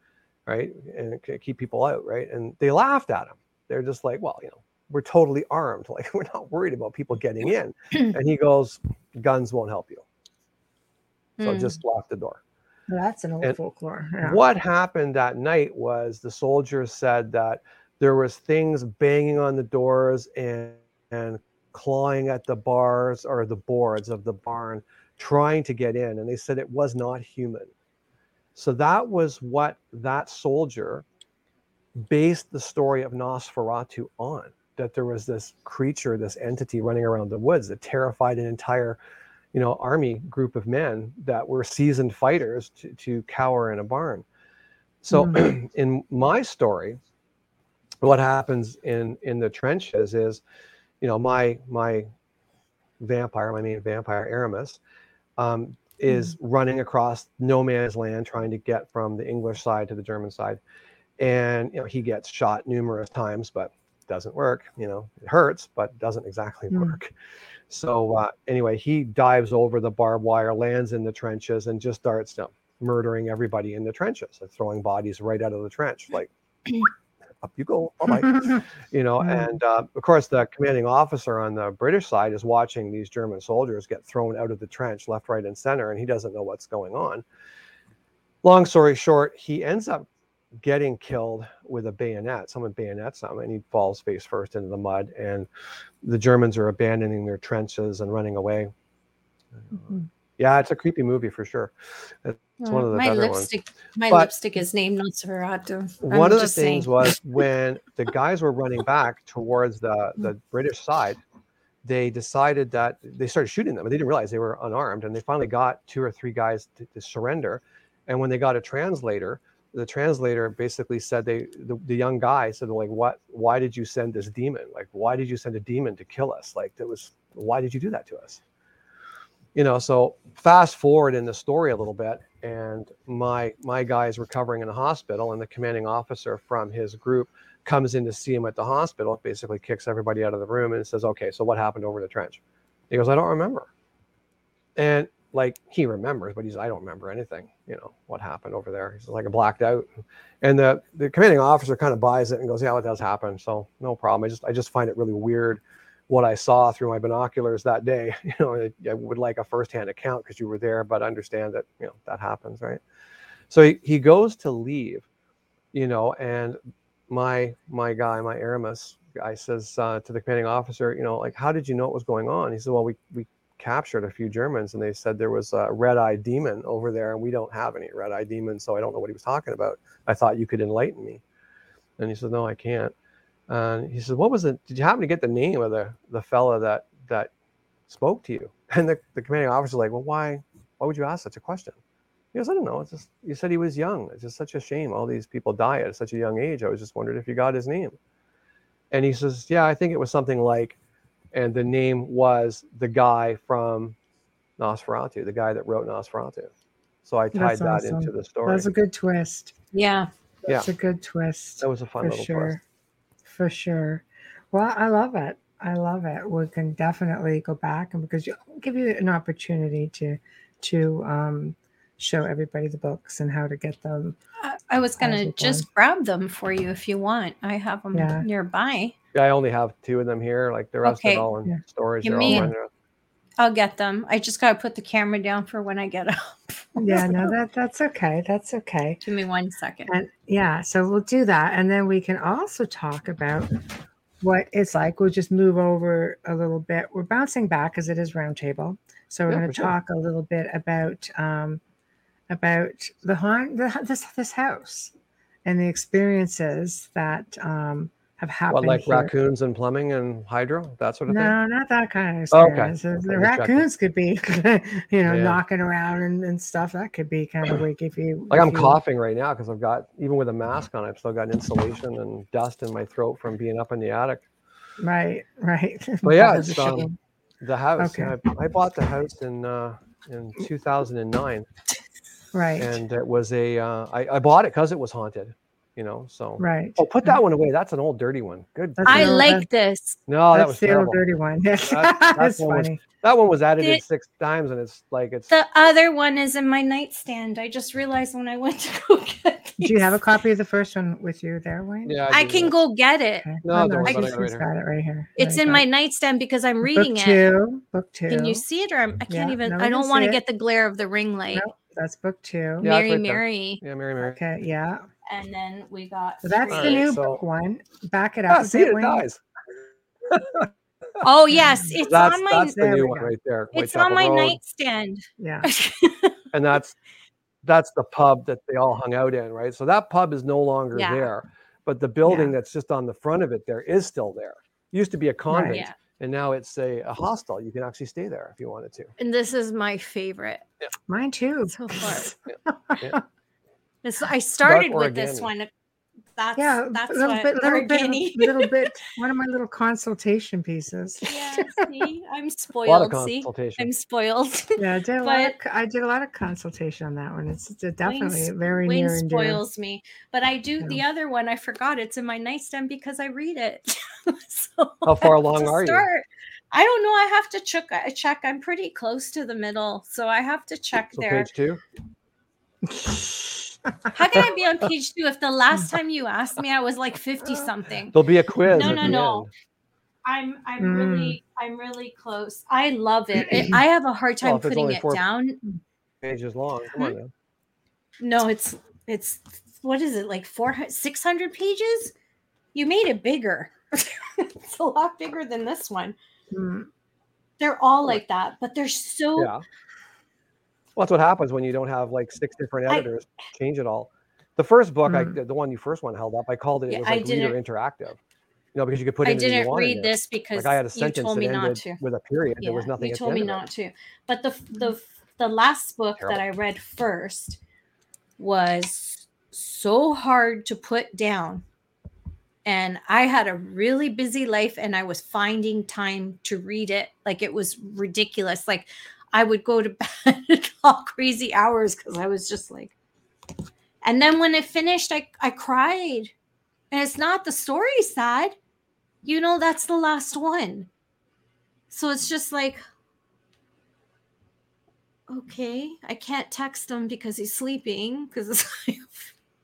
right? And keep people out, right? And they laughed at him. They're just like, well, you know, we're totally armed. Like we're not worried about people getting in. and he goes, guns won't help you. So mm. just lock the door. Well, that's an old and folklore. Yeah. What happened that night was the soldiers said that there was things banging on the doors and and clawing at the bars or the boards of the barn trying to get in and they said it was not human so that was what that soldier based the story of Nosferatu on that there was this creature, this entity running around the woods that terrified an entire, you know, army group of men that were seasoned fighters to, to cower in a barn. So mm. in my story, what happens in in the trenches is, you know, my my vampire, my main vampire, Aramis, um, is mm. running across no man's land trying to get from the English side to the German side. And you know, he gets shot numerous times, but doesn't work. You know, it hurts, but doesn't exactly mm. work. So uh, anyway, he dives over the barbed wire, lands in the trenches, and just starts you know, murdering everybody in the trenches, like throwing bodies right out of the trench. Like up you go, bye you know. And uh, of course, the commanding officer on the British side is watching these German soldiers get thrown out of the trench, left, right, and center, and he doesn't know what's going on. Long story short, he ends up getting killed with a bayonet. Someone bayonets him, and he falls face first into the mud. And the Germans are abandoning their trenches and running away. Mm-hmm. Yeah, it's a creepy movie for sure. It's oh, one of the my better lipstick, ones. My but lipstick is named Nosferatu. I'm one of the things saying. was when the guys were running back towards the the British side, they decided that they started shooting them, and they didn't realize they were unarmed. And they finally got two or three guys to, to surrender. And when they got a translator, the translator basically said they the, the young guy said like what why did you send this demon? Like why did you send a demon to kill us? Like that was why did you do that to us? You know so fast forward in the story a little bit and my my guy is recovering in a hospital and the commanding officer from his group comes in to see him at the hospital basically kicks everybody out of the room and says okay so what happened over the trench? He goes i don't remember. And like he remembers but he's i don't remember anything you know what happened over there he's like a blacked out and the the commanding officer kind of buys it and goes yeah it does happen so no problem i just i just find it really weird what I saw through my binoculars that day. You know, I would like a firsthand account because you were there, but understand that you know that happens, right? So he, he goes to leave, you know, and my my guy, my Aramis guy, says uh, to the commanding officer, you know, like, how did you know what was going on? He said, well, we we captured a few Germans, and they said there was a red-eyed demon over there, and we don't have any red-eyed demons, so I don't know what he was talking about. I thought you could enlighten me, and he said, no, I can't. And he said, "What was it? Did you happen to get the name of the the fella that that spoke to you?" And the, the commanding officer was like, "Well, why why would you ask such a question?" He goes, "I don't know. It's just you said he was young. It's just such a shame. All these people die at such a young age. I was just wondering if you got his name." And he says, "Yeah, I think it was something like," and the name was the guy from Nosferatu, the guy that wrote Nosferatu. So I tied That's that awesome. into the story. That's a good twist. Yeah. That's yeah. a good twist. That was a fun little sure. twist for sure. Well, I love it. I love it. We can definitely go back and because you give you an opportunity to to um, show everybody the books and how to get them. I was gonna just grab them for you if you want. I have them yeah. nearby. Yeah, I only have two of them here. Like the rest okay. are all in yeah. storage. Give me, I'll get them. I just gotta put the camera down for when I get up. yeah, no, that that's okay. That's okay. Give me one second. And yeah, so we'll do that, and then we can also talk about what it's like. We'll just move over a little bit. We're bouncing back as it is roundtable, so we're yeah, going to talk sure. a little bit about um, about the haunt, the, this this house, and the experiences that um, have happened. What, like here. raccoons and plumbing and hydro, that sort of thing? No, not that kind of experience. The Okay, checking. raccoons could be, you know, Yeah. knocking around and, and stuff. That could be kind of weak if you. Like if I'm you- coughing right now because I've got, even with a mask on, I've still got insulation and dust in my throat from being up in the attic. Right, right. But yeah, That is a it's, um. The house, Okay. I, I bought the house in uh, in 2009, right, and it was a, uh, I, I bought it because it was haunted, you know. So, right. oh, put that one away. That's an old dirty one. Good. That's I an old- like this. no, that That's was the terrible. old dirty one. Yes, That's- that's, that's one was- funny. That one was edited Did- six times, and it's like it's. The other one is in my nightstand. I just realized when I went to go get Do you have a copy of the first one with you there, Wayne? Yeah, I do, can go get it. Okay. No, Oh, don't worry she's- about it, right got it right here. It's Right in my nightstand because I'm reading book it. two. Book two. Can you see it or I'm, I can't Yeah, even no, I don't want to get the glare of the ring light. Nope, that's book two. Yeah, Mary right there. Mary. Yeah, Mary, Mary. Okay, yeah. And then we got So that's the new so- book one. Back it up. Ah, see it, Wayne. dies. Oh yes, it's That's on my that's the new one right there. it's on my Road. nightstand. Yeah. and that's that's the pub that they all hung out in, right? So that pub is no longer Yeah. there, but the building that's just on the front of it there is still there. used to be a convent, yeah. and now it's a, a hostel. You can actually stay there if you wanted to. And this is my favorite Mine too. so far. Yeah. This, I started with this one. That's Yeah, that's a little what bit, little bit, organic- little bit. One of my little consultation pieces. yeah, see, I'm A lot of spoiled. See, consultation. I'm spoiled. Yeah, I did a lot. Of, I did a lot of consultation on that one. It's it's definitely very Wayne near and dear. spoils me, but I do Yeah. the other one. I forgot it's in my nightstand because I read it. so How far along to are you? I don't know. I have to check. I check. I'm pretty close to the middle, so I have to check So there. page two. How can I be on page two if the last time you asked me I was like fifty something? There'll be a quiz. No, no, no. end. I'm I'm Mm. really I'm really close. I love it. It- I have a hard time if it's putting it down. Pages long. Come on now. No, it's it's what is it like four six hundred pages? You made it bigger. it's a lot bigger than this one. Mm, They're all like that, but they're so Yeah. Well, that's what happens when you don't have like six different I- editors. Change it all. The first book, I Mm. the one you first one held up, I called it. Yeah, it was I like reader interactive. You know, because you could put I you didn't read this because Like I had a you sentence told that me not to. with a period. there was nothing. You told me not to. But the the the last book that I read first was so hard to put down. And I had a really busy life and I was finding time to read it. Like it was ridiculous. Like I would go to bed all crazy hours because I was just like and then when it finished, I, I cried. And it's not the story sad. You know, that's the last one. So it's just like, okay, I can't text him because he's sleeping because it's like,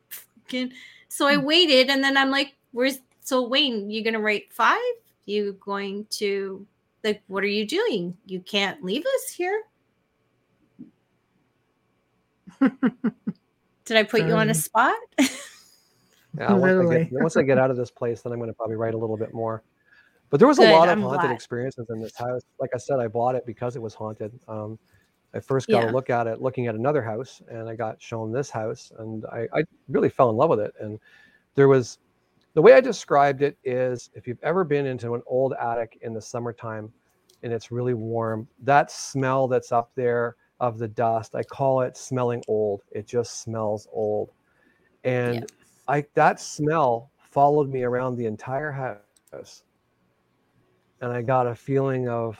fucking. So I hmm. waited, and then I'm like, "Where's so Wayne? You gonna write five? You going to like? What are you doing? You can't leave us here." Did I put you on a Um, spot? Yeah, once I, get, once I get out of this place, then I'm going to probably write a little bit more. But there was a lot of I'm haunted glad. experiences in this house. Like I said, I bought it because it was haunted. Um, I first got Yeah. a look at it looking at another house, and I got shown this house, and I, I really fell in love with it. And there was the way I described it is if you've ever been into an old attic in the summertime and it's really warm, that smell that's up there of the dust, I call it smelling old. It just smells old. And I that smell followed me around the entire house. And I got a feeling of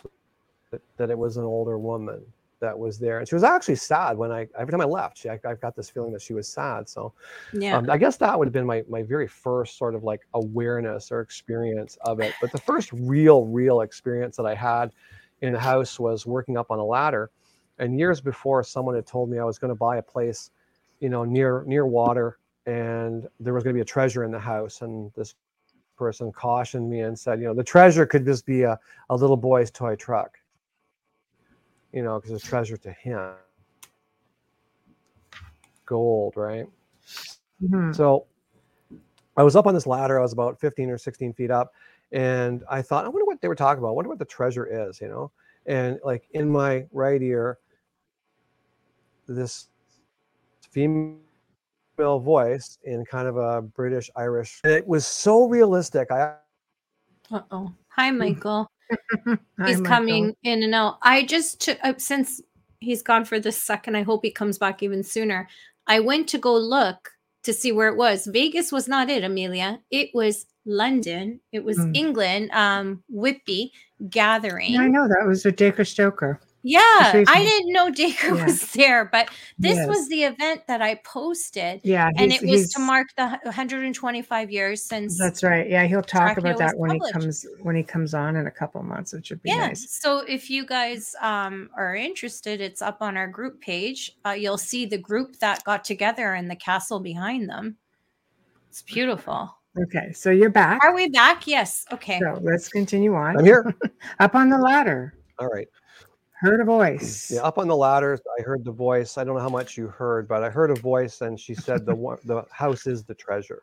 that, that it was an older woman that was there. And she was actually sad when I every time I left, she I, I got this feeling that she was sad. So yeah. um, I guess that would have been my my very first sort of like awareness or experience of it. But the first real, real experience that I had in the house was working up on a ladder. And years before, someone had told me I was going to buy a place, you know, near near water, and there was going to be a treasure in the house. And this person cautioned me and said, you know, the treasure could just be a, a little boy's toy truck, you know, because it's treasure to him. Gold, right? mhm. So I was up on this ladder. I was about 15 or 16 feet up. And I thought, I wonder what they were talking about. I wonder what the treasure is, you know? And like in my right ear, this female voice in kind of a British Irish. And it was so realistic. I Uh oh. Hi, Michael. Hi, he's Michael. coming in and out. I just took uh, since he's gone for the second. I hope he comes back even sooner. I went to go look to see where it was. Vegas was not it, Amelia. It was London. It was Mm. England. Um, Whitby gathering. I know that was a Dacre Stoker. Yeah, I didn't know Dacre Yeah. was there, but this Yes. was the event that I posted, Yeah, and it was to mark the 125 years since. That's right. Yeah, he'll talk Dracula about that when published. he comes when he comes on in a couple of months. which would be yeah. nice. So if you guys um, are interested, it's up on our group page. Uh, you'll see the group that got together and the castle behind them. It's beautiful. Okay, so you're back. Are we back? Yes. Okay. So let's continue on. I'm here. Up on the ladder. All right. Heard a voice. Yeah, up on the ladder, I heard the voice. I don't know how much you heard, but I heard a voice, and she said the one, the house is the treasure.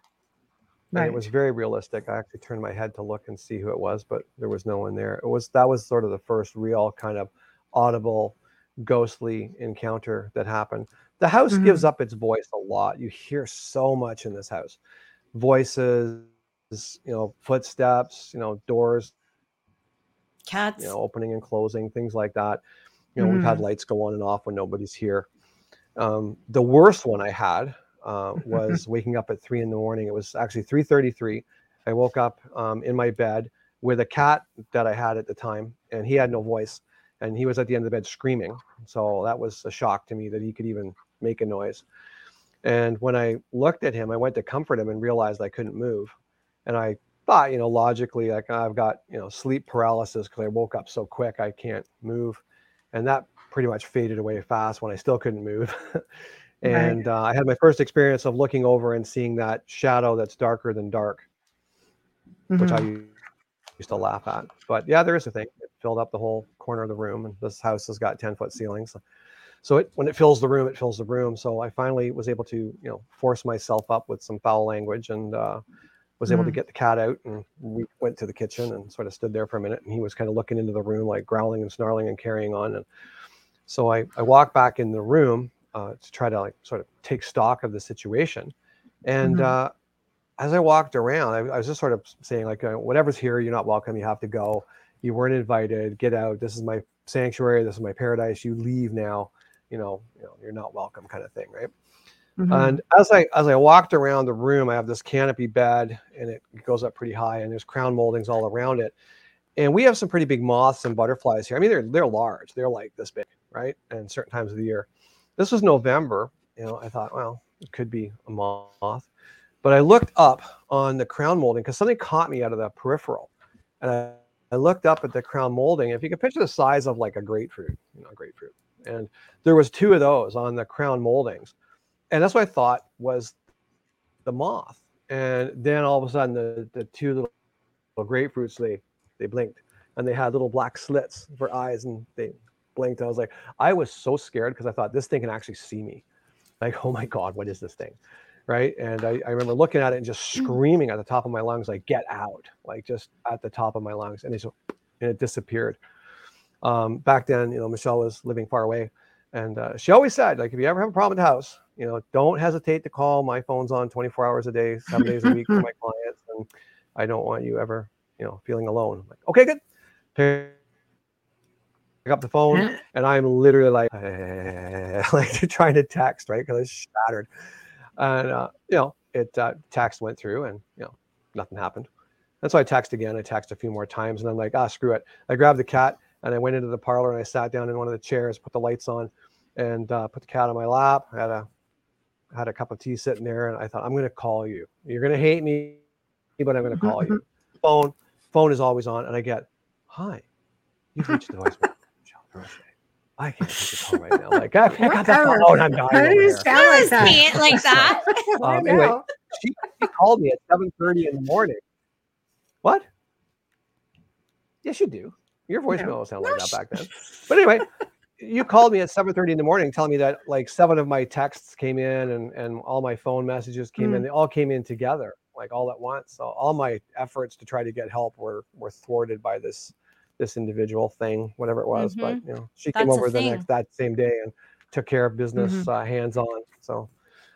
And it was very realistic. I actually turned my head to look and see who it was, but there was no one there. It was that was sort of the first real kind of audible, ghostly encounter that happened. The house gives mm-hmm. up its voice a lot. You hear so much in this house, voices, you know, footsteps, you know, doors, Cats. you know, opening and closing, things like that. You know, we've had Mhm. lights go on and off when nobody's here. Um, the worst one I had uh, was waking up at three in the morning. It was actually three thirty-three. I woke up um, in my bed with a cat that I had at the time, and he had no voice, and he was at the end of the bed screaming. So that was a shock to me that he could even make a noise. And when I looked at him, I went to comfort him and realized I couldn't move. And I thought, you know, logically, like I've got, you know, sleep paralysis because I woke up so quick I can't move. And that pretty much faded away fast when I still couldn't move. Right. and uh, I had my first experience of looking over and seeing that shadow that's darker than dark, which I Mhm. used to laugh at. But yeah, there is a thing. It filled up the whole corner of the room, and this house has got 10 foot ceilings. So it, when it fills the room, it fills the room. So I finally was able to, you know, force myself up with some foul language and uh, was able to Mm. get the cat out. And we went to the kitchen and sort of stood there for a minute. And he was kind of looking into the room, like growling and snarling and carrying on. And so I, I walked back in the room uh, to try to like sort of take stock of the situation. And Mhm. uh, as I walked around, I, I was just sort of saying like, uh, whatever's here, you're not welcome. You have to go. You weren't invited. Get out. This is my sanctuary. This is my paradise. You leave now. You know, you know, you're not welcome, kind of thing, right? Mhm. And as I as I walked around the room, I have this canopy bed, and it goes up pretty high, and there's crown moldings all around it. And we have some pretty big moths and butterflies here. I mean, they're they're large. They're like this big, right? And certain times of the year. This was November. You know, I thought, well, it could be a moth. But I looked up on the crown molding because something caught me out of the peripheral, and I, I looked up at the crown molding. If you can picture the size of like a grapefruit, you know, grapefruit, and there was two of those on the crown moldings and that's what I thought was the moth. And then all of a sudden, the, the two little, little grapefruits they they blinked, and they had little black slits for eyes, and they blinked. I was like, I was so scared because I thought this thing can actually see me. Like, oh my god, what is this thing? Right? And I, I remember looking at it and just mm. screaming at the top of my lungs, like, get out! Like just at the top of my lungs, and it just, and it disappeared. Um, back then, you know, Michelle was living far away, and uh, she always said, like, if you ever have a problem at the house, you know, don't hesitate to call. My phone's on 24 hours a day, seven days a week for my clients, and I don't want you ever, you know, feeling alone. I'm like, okay, good. Pick up the phone, and I'm literally like, like trying to text, right? Because it's shattered, and uh, you know, it uh, text went through, and you know, nothing happened. And so I text again. I text a few more times, and I'm like, ah, screw it. I grabbed the cat and I went into the parlor and I sat down in one of the chairs, put the lights on, and uh, put the cat on my lap. I had a had a cup of tea sitting there, and I thought, I'm going to call you. You're going to hate me, but I'm going to call you. Phone phone is always on, and I get, hi, you've reached the voicemail. Michelle Roche. I can't take a call right now. Like, I pick up the Whatever. phone. I'm dying. How do over you here. sound like Just that? say it like that. I Um, anyway, know. she, she called me at 7:30 in the morning. What? Yes, you do. Your voicemail No. will sound like that back then. But anyway, you called me at 7:30 in the morning, telling me that like seven of my texts came in and and all my phone messages came in. Mm. They all came in together, like all at once. So all my efforts to try to get help were were thwarted by this this individual thing, whatever it was. But you know, she came That's a over the next that same day and took care of business Mhm. uh, hands on. So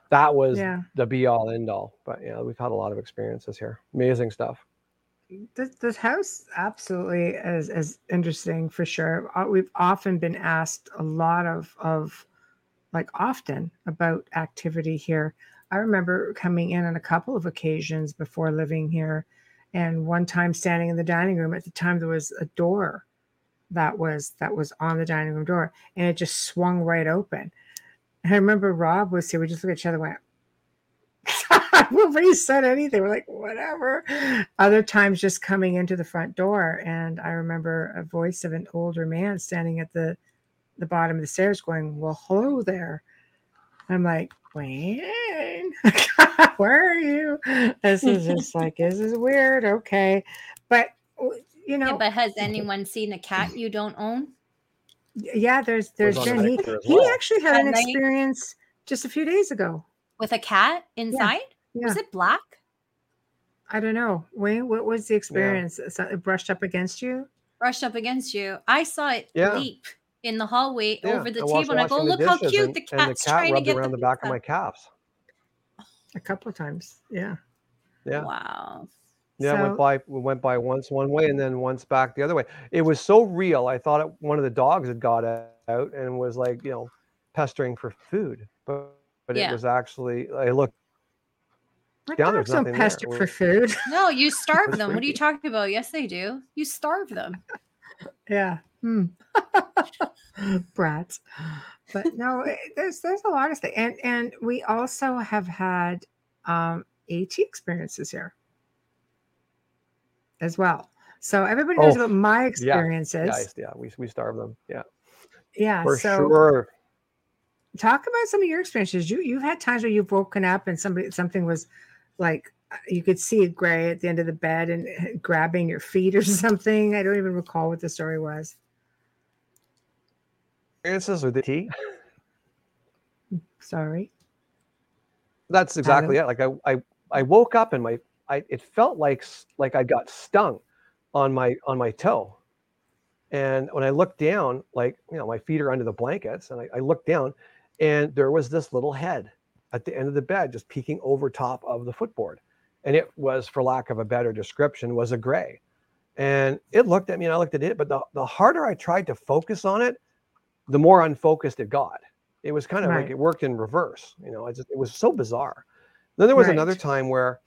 that was Yeah. the be all end all. But yeah, we've had a lot of experiences here. Amazing stuff. This, this house absolutely is, is interesting for sure. Uh, We've often been asked a lot of of like often about activity here. I remember coming in on a couple of occasions before living here, and one time standing in the dining room. At the time, there was a door that was that was on the dining room door, and it just swung right open. And I remember Rob was here. We just looked at each other, and went. Nobody said anything. We're like, whatever. Other times, just coming into the front door, and I remember a voice of an older man standing at the the bottom of the stairs, going, "Well, hello there." I'm like, Wayne, where are you? This is just like this is weird. Okay, but you Yeah, know, but has anyone seen a cat you don't own? yeah, there's there's on been he, picture as he actually had At an night? experience just a few days ago. With a cat inside? Yeah. Was it black? I don't know, Wayne. What was the experience? So It brushed up against you. Brushed up against you. I saw it Yeah. leap in the hallway Yeah, over the I table, and I go, "Look how cute and- the and the cat trying to rubbed get around the, the back of my pizza." calves. A couple of times, yeah. Yeah. Wow. Yeah, So- went by we went by once one way and then once back the other way. It was so real. I thought it, one of the dogs had got out and was like, you know, pestering for food. But but Yeah. it was actually I looked My Down, there's dogs don't nothing there. pester for food. No, you starve them. What are you talking about? Yes, they do. You starve them. yeah. Hmm. Brats. But no, it- there's there's a lot of things, and and we also have had um, AT experiences here as well. So everybody knows Oh, about my yeah, experiences. yeah, I- yeah, we we starve them. Yeah. Yeah. For so sure. Talk about some of your experiences. You you've had times where you've woken up and somebody something was like uh, you could see it gray at the end of the bed and uh, grabbing your feet or something. I don't even recall what the story was. Experiences with the tea. Sorry. That's exactly it. Like I, I, I woke up and my, I, it felt like like I got stung on my on my toe, and when I looked down, like you know, my feet are under the blankets, and I, I looked down, and there was this little head at the end of the bed, just peeking over top of the footboard, and it was, for lack of a better description, was a gray, and it looked at me, and I looked at it, but the the harder I tried to focus on it, the more unfocused it got. It was kind of like it worked in reverse. You know, just it was so bizarre. Then there was another time where,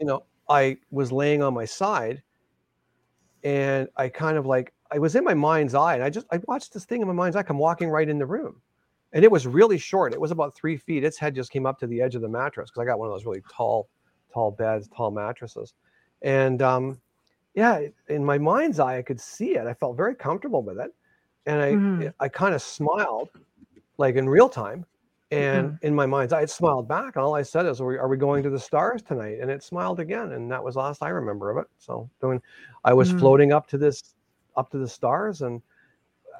you know, I was laying on my side and I kind of like I was in my mind's eye and I just I watched this thing in my mind's eye come walking right in the room. And it was really short. It was about three feet. Its head just came up to the edge of the mattress because I got one of those really tall, tall beds, tall mattresses. And um, yeah, in my mind's eye, I could see it. I felt very comfortable with it. And I Mhm. I kind of smiled like in real time. And in my mind's eye, it smiled back. And all I said is, are we, are we going to the stars tonight? And it smiled again. And that was last I remember of it. So doing, I was Mhm. floating up to this, up to the stars. And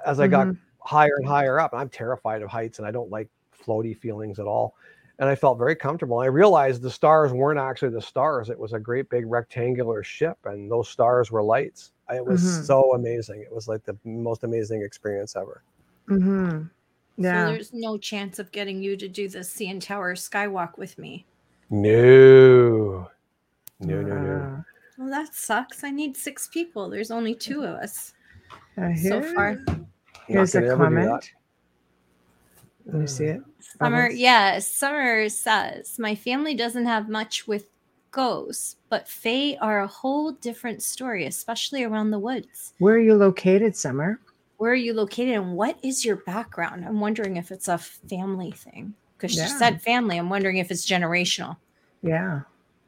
as I got Mhm. Higher and higher up, and I'm terrified of heights and I don't like floaty feelings at all. And I felt very comfortable. I realized the stars weren't actually the stars. It was a great big rectangular ship, and those stars were lights. It was Mhm. so amazing. It was like the most amazing experience ever. Mm-hmm. Yeah. So there's no chance of getting you to do the CN Tower Skywalk with me. No. No, no, no. Well, that sucks. I need six people. There's only two of us so here- far. Here's a gonna ever do that. comment. Let me see it. Summer, Bubbles? yeah, Summer says, My family doesn't have much with ghosts, but Fae are a whole different story, especially around the woods. Where are you located, Summer? Where are you located and what is your background? I'm wondering if it's a family thing because Yeah. she said family. I'm wondering if it's generational. Yeah.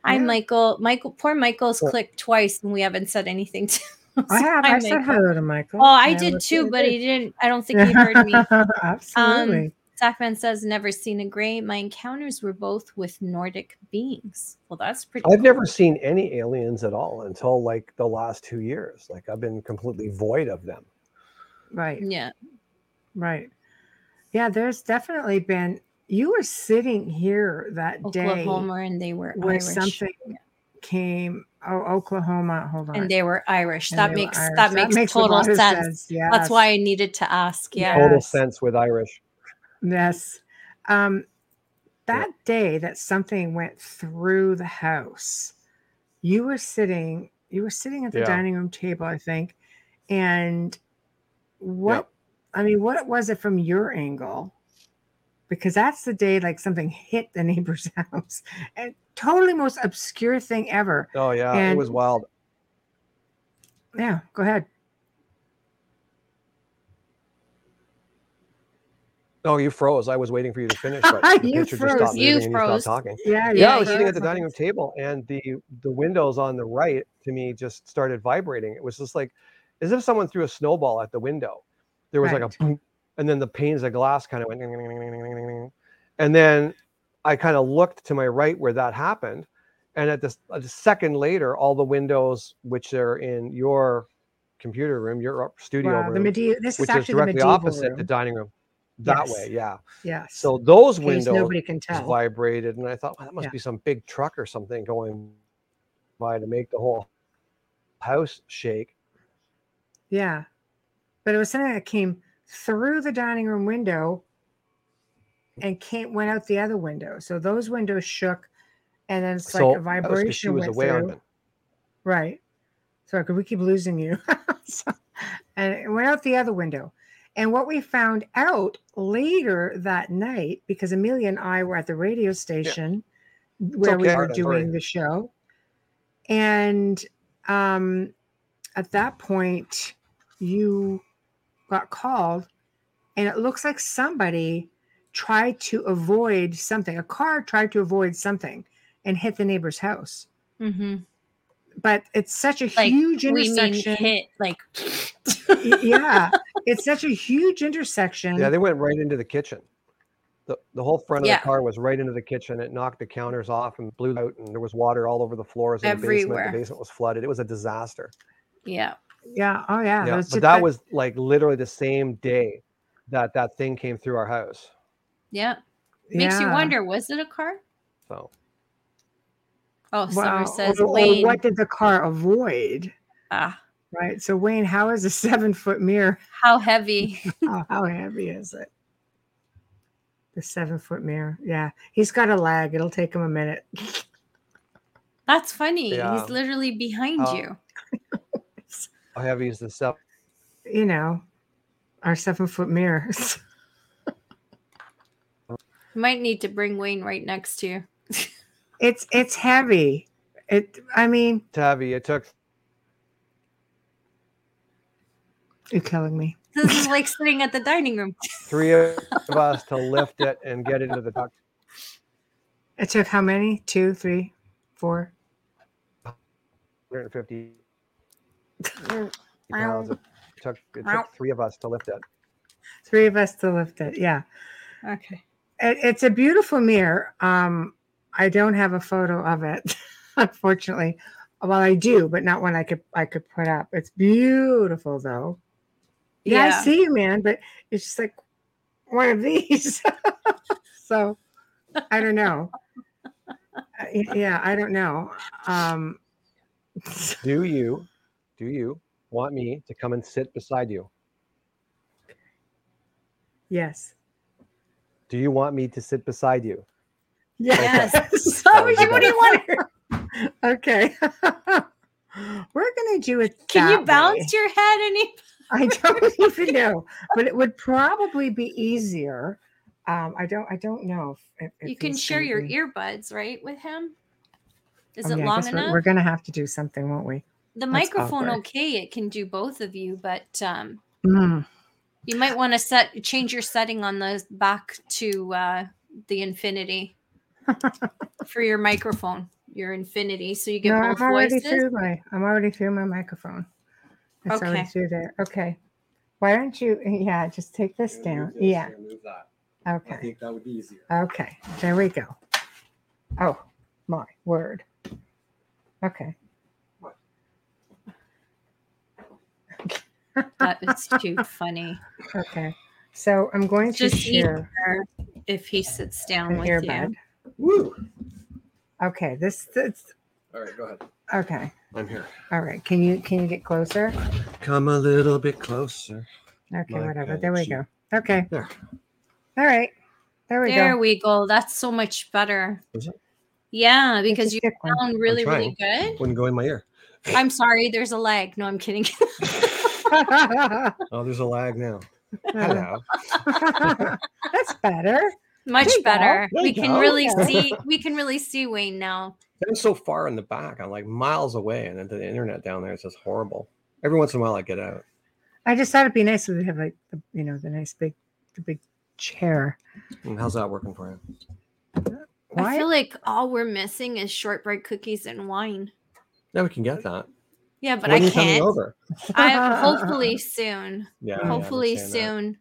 Hi, Yeah. Michael. Michael, poor Michael's Well- clicked twice and we haven't said anything to I have. I said Michael. hello to Michael. Oh, I Yeah, did too, but he didn't. I don't think he heard me. Um, Absolutely. Zachman says, never seen a gray. My encounters were both with Nordic beings. Well, that's pretty I've cool. never seen any aliens at all until like the last two years. Like I've been completely void of them. right. Yeah. Right. Yeah, there's definitely been you were sitting here that day Oklahoma and they were where Irish. something came oh Oklahoma. Hold on. and they were Irish. That they were makes Irish. that makes a total lot of sense. That's why I needed to ask. Yeah. Yeah. Total sense with Irish. Yes. Um, that day that something went through the house, you were sitting. You were sitting at the Yeah. dining room table, I think, and what? Yep. I mean, what was it from your angle? Because that's the day like something hit the neighbor's house, and totally most obscure thing ever. Oh yeah, it was wild. Yeah, go ahead. Oh, you froze. I was waiting for you to finish, but the You picture just froze. stopped You moving and you froze. stopped talking. Yeah, Yeah, I was yeah. sitting at the dining room table, and the the windows on the right to me just started vibrating. It was just like as if someone threw a snowball at the window. There was like a boom, and then the panes of glass kind of went and then i kind of looked to my right where that happened and at this a second later all the windows which are in your computer room your uh, studio wow, room the medieval this which is, actually is directly the opposite room. the dining room that yes. way yeah yeah so those windows nobody can tell vibrated and i thought well, that must yeah. be some big truck or something going by to make the whole house shake yeah but it was something that came through the dining room window and came went out the other window. So those windows shook and then it's so like a that was 'cause she vibration was went through. Right. Sorry, could we keep losing you? so, and it went out the other window. And what we found out later that night, because Amelia and I were at the radio station where we were doing the show. And um, at that point, you got called, and it looks like somebody tried to avoid something. A car tried to avoid something and hit the neighbor's house. Mm-hmm. But it's such a Like huge we mean intersection. hit like yeah, it's such a huge intersection. Yeah, they went right into the kitchen. The, the whole front of Yeah. the car was right into the kitchen. It knocked the counters off and blew out, and there was water all over the floors in the basement. Everywhere. The basement was flooded. It was a disaster. yeah. Yeah. Oh yeah. Yeah, those but just- that was like literally the same day that that thing came through our house. Yeah. Makes you wonder, was it a car? So Oh, Summer says or, or Wayne. what did the car avoid? ah, Right. So Wayne, how is a seven foot mirror? how heavy. How, how heavy is it? The seven foot mirror. Yeah. He's got a lag. It'll take him a minute. That's funny. Yeah. He's literally behind Uh, you. How heavy is the stuff? You know, our seven foot mirrors. Might need to bring Wayne right next to you. it's it's heavy. It I mean, Tabby, it took you're killing me. This is like sitting at the dining room. three of us to lift it and get it into the truck. It took how many? Two, three, four. 150 pounds. It took, it took three of us to lift it. Three of us to lift it. Yeah. Okay. It, it's a beautiful mirror. Um, I don't have a photo of it, unfortunately. Well, I do, but not one I could I could put up. It's beautiful though. Yeah, Yeah. I see you, man, but it's just like one of these. so I don't know. Uh, yeah, I don't know. Um, Do you, do you want me to come and sit beside you? yes. Do you want me to sit beside you? Yes. That was what do you better. want? okay. We're gonna do it. Can that you way. bounce your head any? I don't even know, but it would probably be easier. Um, I don't. I don't know. If, if, You can share your be- earbuds, right, with him? Is Oh, it yeah, long guess we're- enough? We're, gonna have to do something, won't we? The that's microphone, awkward. okay, it can do both of you, but um, Mm, you might want to set change your setting on the back to uh, the infinity for your microphone, your infinity, so you get no, both I'm already voices. through my. I'm already through my microphone. It's already Okay. through there. Okay. Why don't you? Yeah, just take this Move down. this, Yeah. Move that. I Okay. think that would be easier. Okay. There we go. Oh my word. Okay. That is too funny. Okay. So I'm going to Just share If he sits down with earbud. you. Woo! Okay. This. This. All right, go ahead. Okay. I'm here. All right. Can you can you get closer? Come a little bit closer. Okay, My whatever. There we sheet. go. Okay. There. All right. There we There go. There we go. That's so much better. Is it? Yeah, because you thick one. sound really, really good. Wouldn't go in my ear. I'm sorry, there's a lag. No, I'm kidding. Oh, there's a lag now. Hello. That's better. Much There better. We you can go. really Yeah. see we can really see Wayne now. I'm so far in the back. I'm like miles away, and then the internet down there is just horrible. Every once in a while, I get out. I just thought it'd be nice if we have like the, you know the nice big the big chair. And how's that working for you? Why? I feel like all we're missing is shortbread cookies and wine. Yeah, we can get that. Yeah, but when I are you coming can't. over? I hopefully soon. Yeah. I hopefully understand that. soon.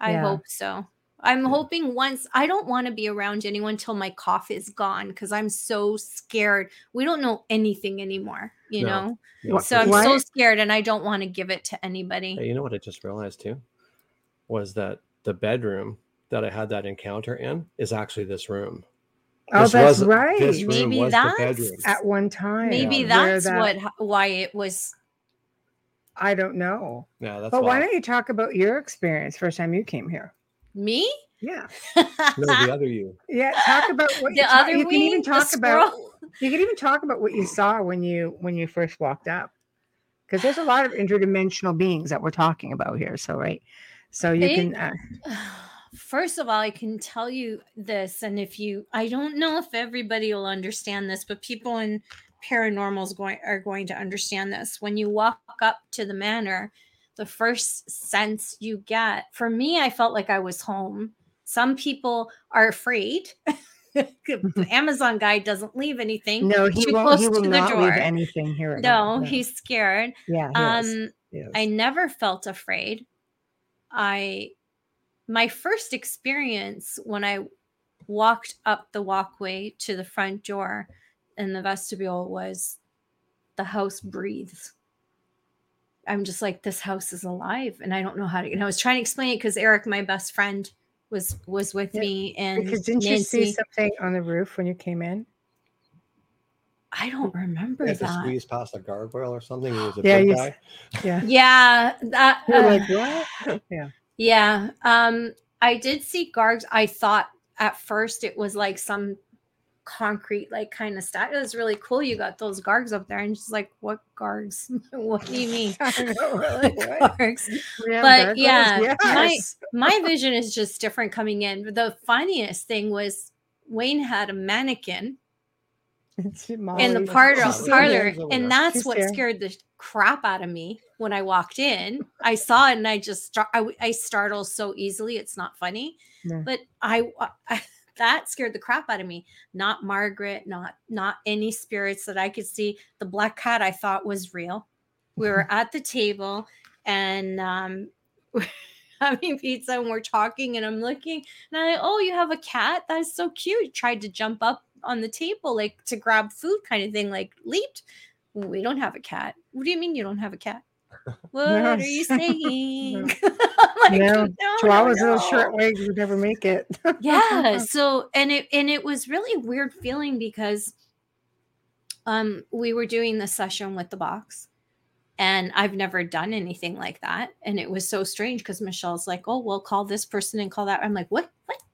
I Yeah. hope so. I'm hoping once I don't want to be around anyone till my cough is gone because I'm so scared. We don't know anything anymore, you No. know. Yeah, So I'm Why- so scared and I don't want to give it to anybody. Hey, you know what I just realized too? Was that the bedroom that I had that encounter in is actually this room. Oh, This that's was- right. This room Maybe was that's- the bedroom. At one time, Maybe where that's that- what why it was I don't know. Yeah, that's But why why. don't you talk about your experience first time you came here? me. Yeah, No, the other you. yeah. Talk about what the you, talk, other you can even talk about. You can even talk about what you saw when you when you first walked up, because there's a lot of interdimensional beings that we're talking about here. So right, so you They- can. Uh, First of all, I can tell you this, and if you, I don't know if everybody will understand this, but people in paranormals going are going to understand this. When you walk up to the manor, the first sense you get, for me, I felt like I was home. Some people are afraid. the Amazon guy doesn't leave anything. no, he too won't. He will to the not leave anything here. at No, he's scared. yeah. He. Um. I never felt afraid. I my first experience when I walked up the walkway to the front door in the vestibule was the house breathes. I'm just like this house is alive and I don't know how to and I was trying to explain it because Eric my best friend was was with Yeah, me and because didn't you see something on the roof when you came in? I don't remember You have to that. squeeze past a guardrail or something. He was a Yeah, big guy. Yeah. Yeah, that uh, like what? Yeah. Yeah. Um, I did see Gargs. I thought at first it was like some concrete, like kind of stuff. It was really cool. You got those Gargs up there, and just like, what Gargs? what do you mean? Really. Gargs. But gargoyles? yeah, my- Yes. My vision is just different coming in. The funniest thing was Wayne had a mannequin in the parlor, parlor here. over there. and that's She's what here. scared the crap out of me when I walked in. I saw it and I just star- I, I startle so easily. It's not funny, Yeah. but I, I that scared the crap out of me. Not Margaret, not not any spirits that I could see. The black cat I thought was real. We were at the table and um having pizza and we're talking and I'm looking and I oh you have a cat that's so cute tried to jump up on the table like to grab food kind of thing like leaped. We don't have a cat. What do you mean you don't have a cat? What are you saying? No. I'm like, No. "No, no, Chihuahuas little short legs would never make it. yeah so and it and it was really weird feeling because um we were doing the session with the box and i've never done anything like that and it was so strange because michelle's like oh we'll call this person and call that. I'm like what? What? no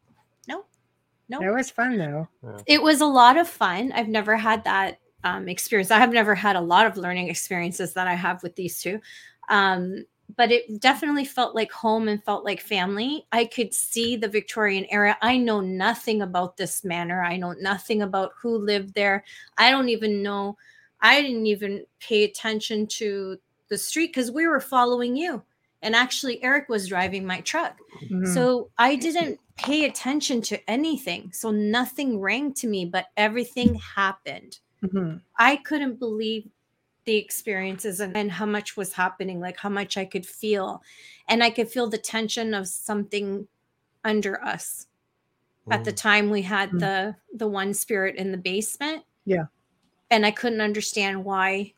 no That was fun though. it was a lot of fun. I've never had that um, experience. I have never had a lot of learning experiences that i have with these two. Um, but it definitely felt like home and felt like family. I could see the victorian era. I know nothing about this manor. I know nothing about who lived there. I don't even know. I didn't even pay attention to the street because we were following you and actually eric was driving my truck Mhm. so I didn't pay attention to anything. So nothing rang to me, but everything happened. Mhm. I couldn't believe the experiences and, and how much was happening, like how much I could feel. And I could feel the tension of something under us. At the time we had Mm. the the one spirit in the basement. Yeah. And I couldn't understand why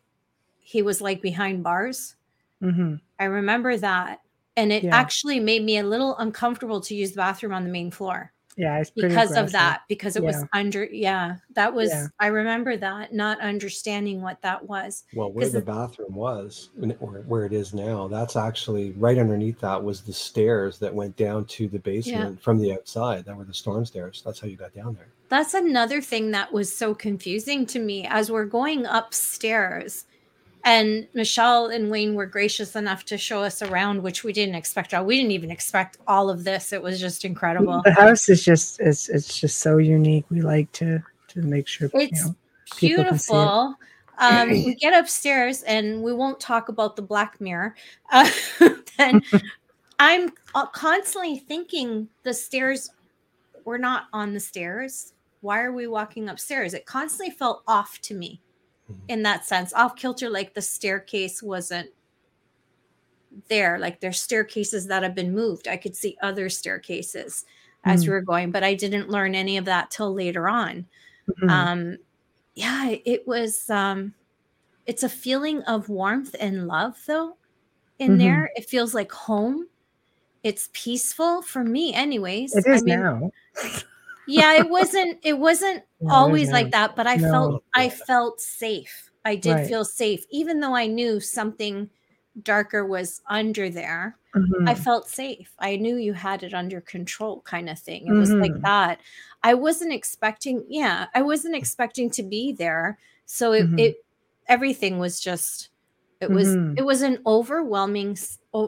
he was like behind bars. Mhm. I remember that. And it Yeah. actually made me a little uncomfortable to use the bathroom on the main floor. Yeah, it's pretty because of that because it was under yeah that was Yeah. i remember that not understanding what that was Well, where the it- bathroom was, or where it is now, that's actually right underneath that was the stairs that went down to the basement from the outside. That were the storm stairs. That's how you got down there. that's another thing that was so confusing to me as we're going upstairs and michelle and wayne were gracious enough to show us around which we didn't expect we didn't even expect all of this it was just incredible The house is just it's it's just so unique. We like to to make sure you It's know, see it. beautiful. Um, we get upstairs and we won't talk about the black mirror. Uh, then I'm constantly thinking the stairs were not on the stairs. Why are we walking upstairs? It constantly felt off to me Mhm. in that sense, off kilter, like the staircase wasn't there. Like there's staircases that have been moved. I could see other staircases as Mm. we were going, but I didn't learn any of that till later on Mhm. um yeah it was um it's a feeling of warmth and love though in Mhm. there it feels like home it's peaceful for me anyways it is I mean, now. yeah it wasn't it wasn't is always like that but i No. felt i felt safe i did Right. feel safe even though i knew something darker was under there I Mhm. felt safe. I knew you had it under control, kind of thing. It was like Mhm. that. I wasn't expecting, yeah, I wasn't expecting to be there. So it, Mhm. it everything was just, it was, Mhm. it was an overwhelming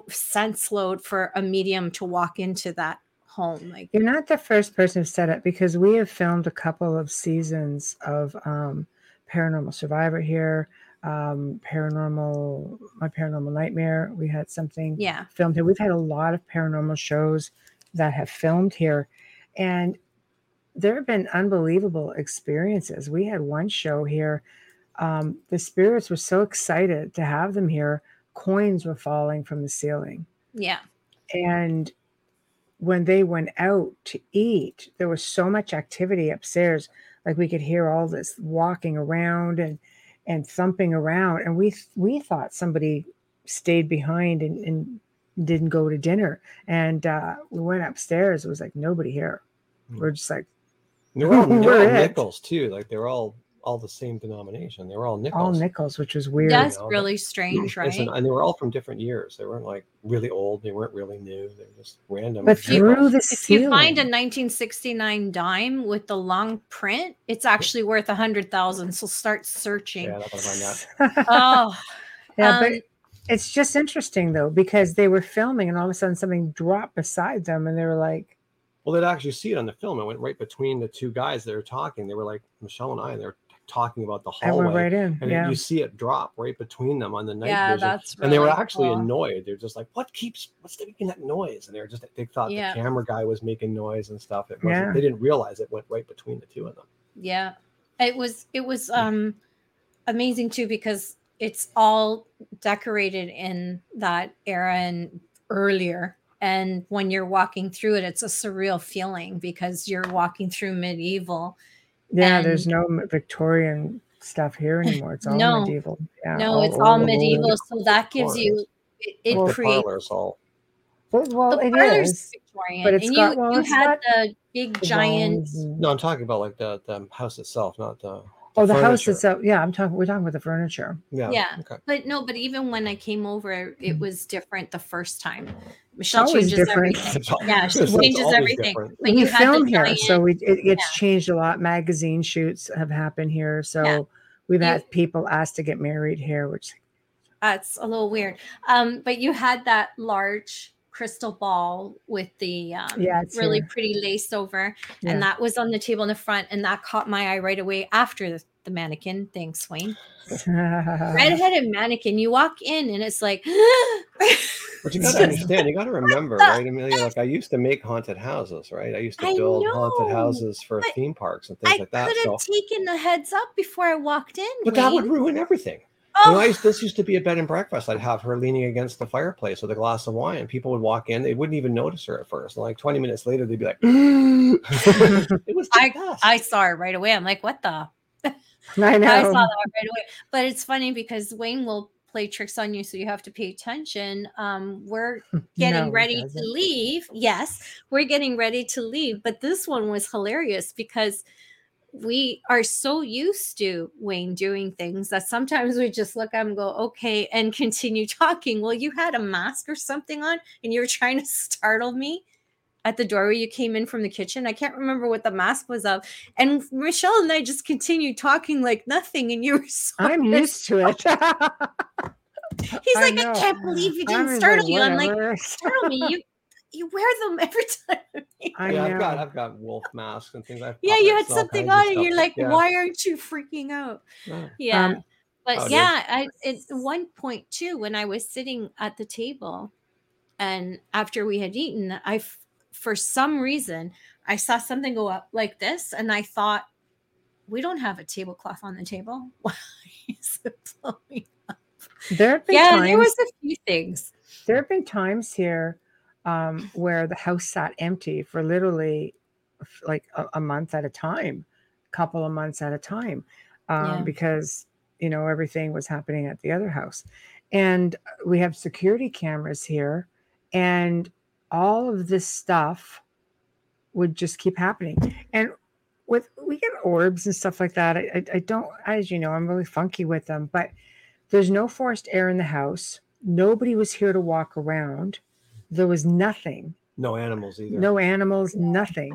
sense load for a medium to walk into that home. Like, You're not the first person to set it because we have filmed a couple of seasons of um, Paranormal Survivor here, um, Paranormal, My Paranormal Nightmare. We had something yeah, filmed here. We've had a lot of paranormal shows that have filmed here, and there have been unbelievable experiences. We had one show here. Um, the spirits were so excited to have them here. Coins were falling from the ceiling. yeah, And when they went out to eat, there was so much activity upstairs. Like we could hear all this walking around and and thumping around. And we we thought somebody stayed behind and, and didn't go to dinner. And uh, we went upstairs. It was like nobody here. Hmm. We're just like they were all, they were We're all nickels too. Like they're all all the same denomination. They were all nickels. all nickels, which was weird. that's know, but- really strange, right? Listen, and they were all from different years. They weren't like really old. They weren't really new. They were just random. But through nickels. the if you find a 1969 dime with the long print, it's actually worth a hundred thousand. So start searching. yeah, I'm gonna find that. Oh, yeah, but Um, it's just interesting though because they were filming and all of a sudden something dropped beside them and they were like, Well, they'd actually see it on the film. It went right between the two guys that were talking. They were like Michelle and I, and they were talking about the I hallway. went right in. and yeah. you see it drop right between them on the night yeah, vision. that's and they were actually cool. annoyed. They're just like, "What keeps? What's making that noise?" And they were just they thought Yeah. the camera guy was making noise and stuff. It wasn't. Yeah. They didn't realize it went right between the two of them. Yeah. It was it was um amazing too because it's all decorated in that era and earlier. And when you're walking through it, it's a surreal feeling because you're walking through medieval. Yeah, there's no Victorian stuff here anymore. It's all No. medieval. Yeah, no, it's all old. medieval. So that gives you it, it Well, the creates parlor's all. But- well, the it parlor's is. Victorian. but it's and got- you, well, you it's had the big giant No, I'm talking about like the the house itself, not the. Oh, the house itself. Yeah, I'm talking. We're talking about the furniture. Yeah. Yeah. Okay. But no, but even when I came over, it Mhm. was different the first time. Michelle always changes different. everything. Yeah, she it's changes everything. different. But we you film here, so we it, it's yeah. changed a lot. Magazine shoots have happened here, so we've You- had people asked to get married here, which that's a little weird. Um, but you had that large crystal ball with the um, Yeah, really here. pretty lace over, Yeah. and that was on the table in the front, and that caught my eye right away after the, the mannequin. Thanks, Wayne. Redheaded mannequin. You walk in, and it's like. But you got to understand, you got to remember, right, Amelia? Like I used to make haunted houses, right? I used to I build haunted houses for theme parks and things I like that. could So, have taken the heads up before I walked in. but that would ruin everything. Oh, You know, I this used to be a bed and breakfast. I'd have her leaning against the fireplace with a glass of wine. People would walk in; they wouldn't even notice her at first. And like twenty minutes later, they'd be like, "It was the best." I saw her right away. I'm like, what the? I know. I saw that right away. But it's funny because Wayne will play tricks on you, so you have to pay attention. Um, we're getting No, ready to leave. Yes, we're getting ready to leave. But this one was hilarious because we are so used to Wayne doing things that sometimes we just look at him go, okay, and continue talking. Well, you had a mask or something on and you were trying to startle me at the doorway you came in from the kitchen. I can't remember what the mask was of. And Michelle and I just continued talking like nothing. And you were so I'm used to it. He's I like, I, can't believe you didn't was startle you. I'm like, startle me. You you wear them every time. I yeah, I've got I've got wolf masks and things. I've yeah, you had something on, and you're like, yeah. why aren't you freaking out? Yeah. Yeah. Um, but Oh, yeah, I at one point too, when I was sitting at the table and after we had eaten, I f- for some reason I saw something go up like this, and I thought, we don't have a tablecloth on the table. Why is it blowing? there have been Yeah, times, there was a few things. there have been times here um, where the house sat empty for literally like a, a month at a time, a couple of months at a time, um, Yeah. because you know everything was happening at the other house, and we have security cameras here, and all of this stuff would just keep happening, and with we get orbs and stuff like that. I, I, I don't, as you know, I'm really funky with them, but there's no forced air in the house. Nobody was here to walk around. There was nothing, No animals either. no animals, nothing.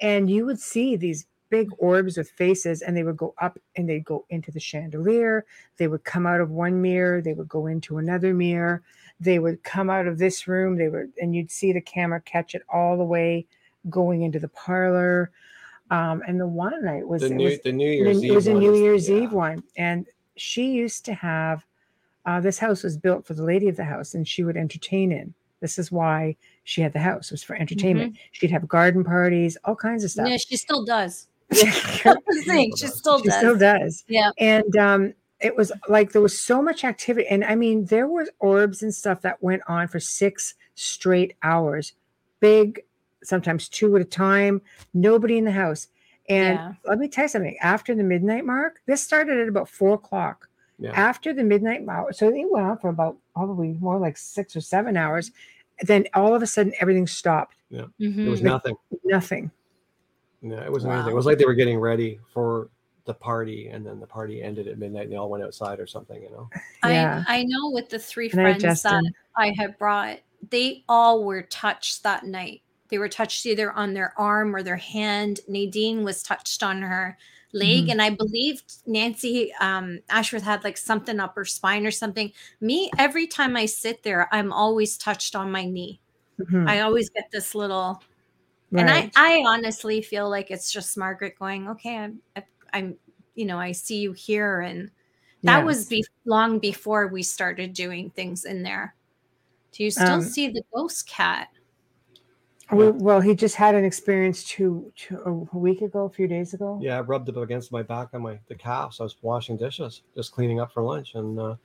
And you would see these big orbs with faces, and they would go up and they'd go into the chandelier. They would come out of one mirror, they would go into another mirror. They would come out of this room, they would, and you'd see the camera catch it all the way going into the parlor. Um, and the one night was the it new was the New the- Year's it Eve. was a one New Year's yeah. Eve one, and she used to have. Uh, this house was built for the lady of the house, and she would entertain in. This is why she had the house. It was for entertainment. She'd have garden parties, all kinds of stuff. Yeah, she still does. she That's thing. She still does. still does. Yeah. And um, it was like there was so much activity, and I mean, there was orbs and stuff that went on for six straight hours, big, sometimes two at a time. Nobody in the house. And Yeah. let me tell you something. After the midnight mark, this started at about four o'clock. Yeah. After the midnight hour, so it went on for about probably more like six or seven hours. Then all of a sudden, everything stopped. Yeah, there Mhm. was nothing. Nothing. No, it wasn't anything. It was like they were getting ready for the party, and then the party ended at midnight, and they all went outside or something. You know. Yeah. I I know with the three Good night, friends that I had brought, they all were touched that night. They were touched either on their arm or their hand. Nadine was touched on her leg, Mhm. and I believed Nancy um, Ashworth had like something up her spine or something. Me, every time I sit there, I'm always touched on my knee. Mhm. I always get this little, and I I honestly feel like it's just Margaret going, okay, I'm I'm you know I see you here and that was be- long before we started doing things in there. Do you still Um, see the ghost cat? We, well, he just had an experience two, two a week ago, a few days ago. Yeah, I rubbed it against my back on my the calves. I was washing dishes, just cleaning up for lunch, and uh,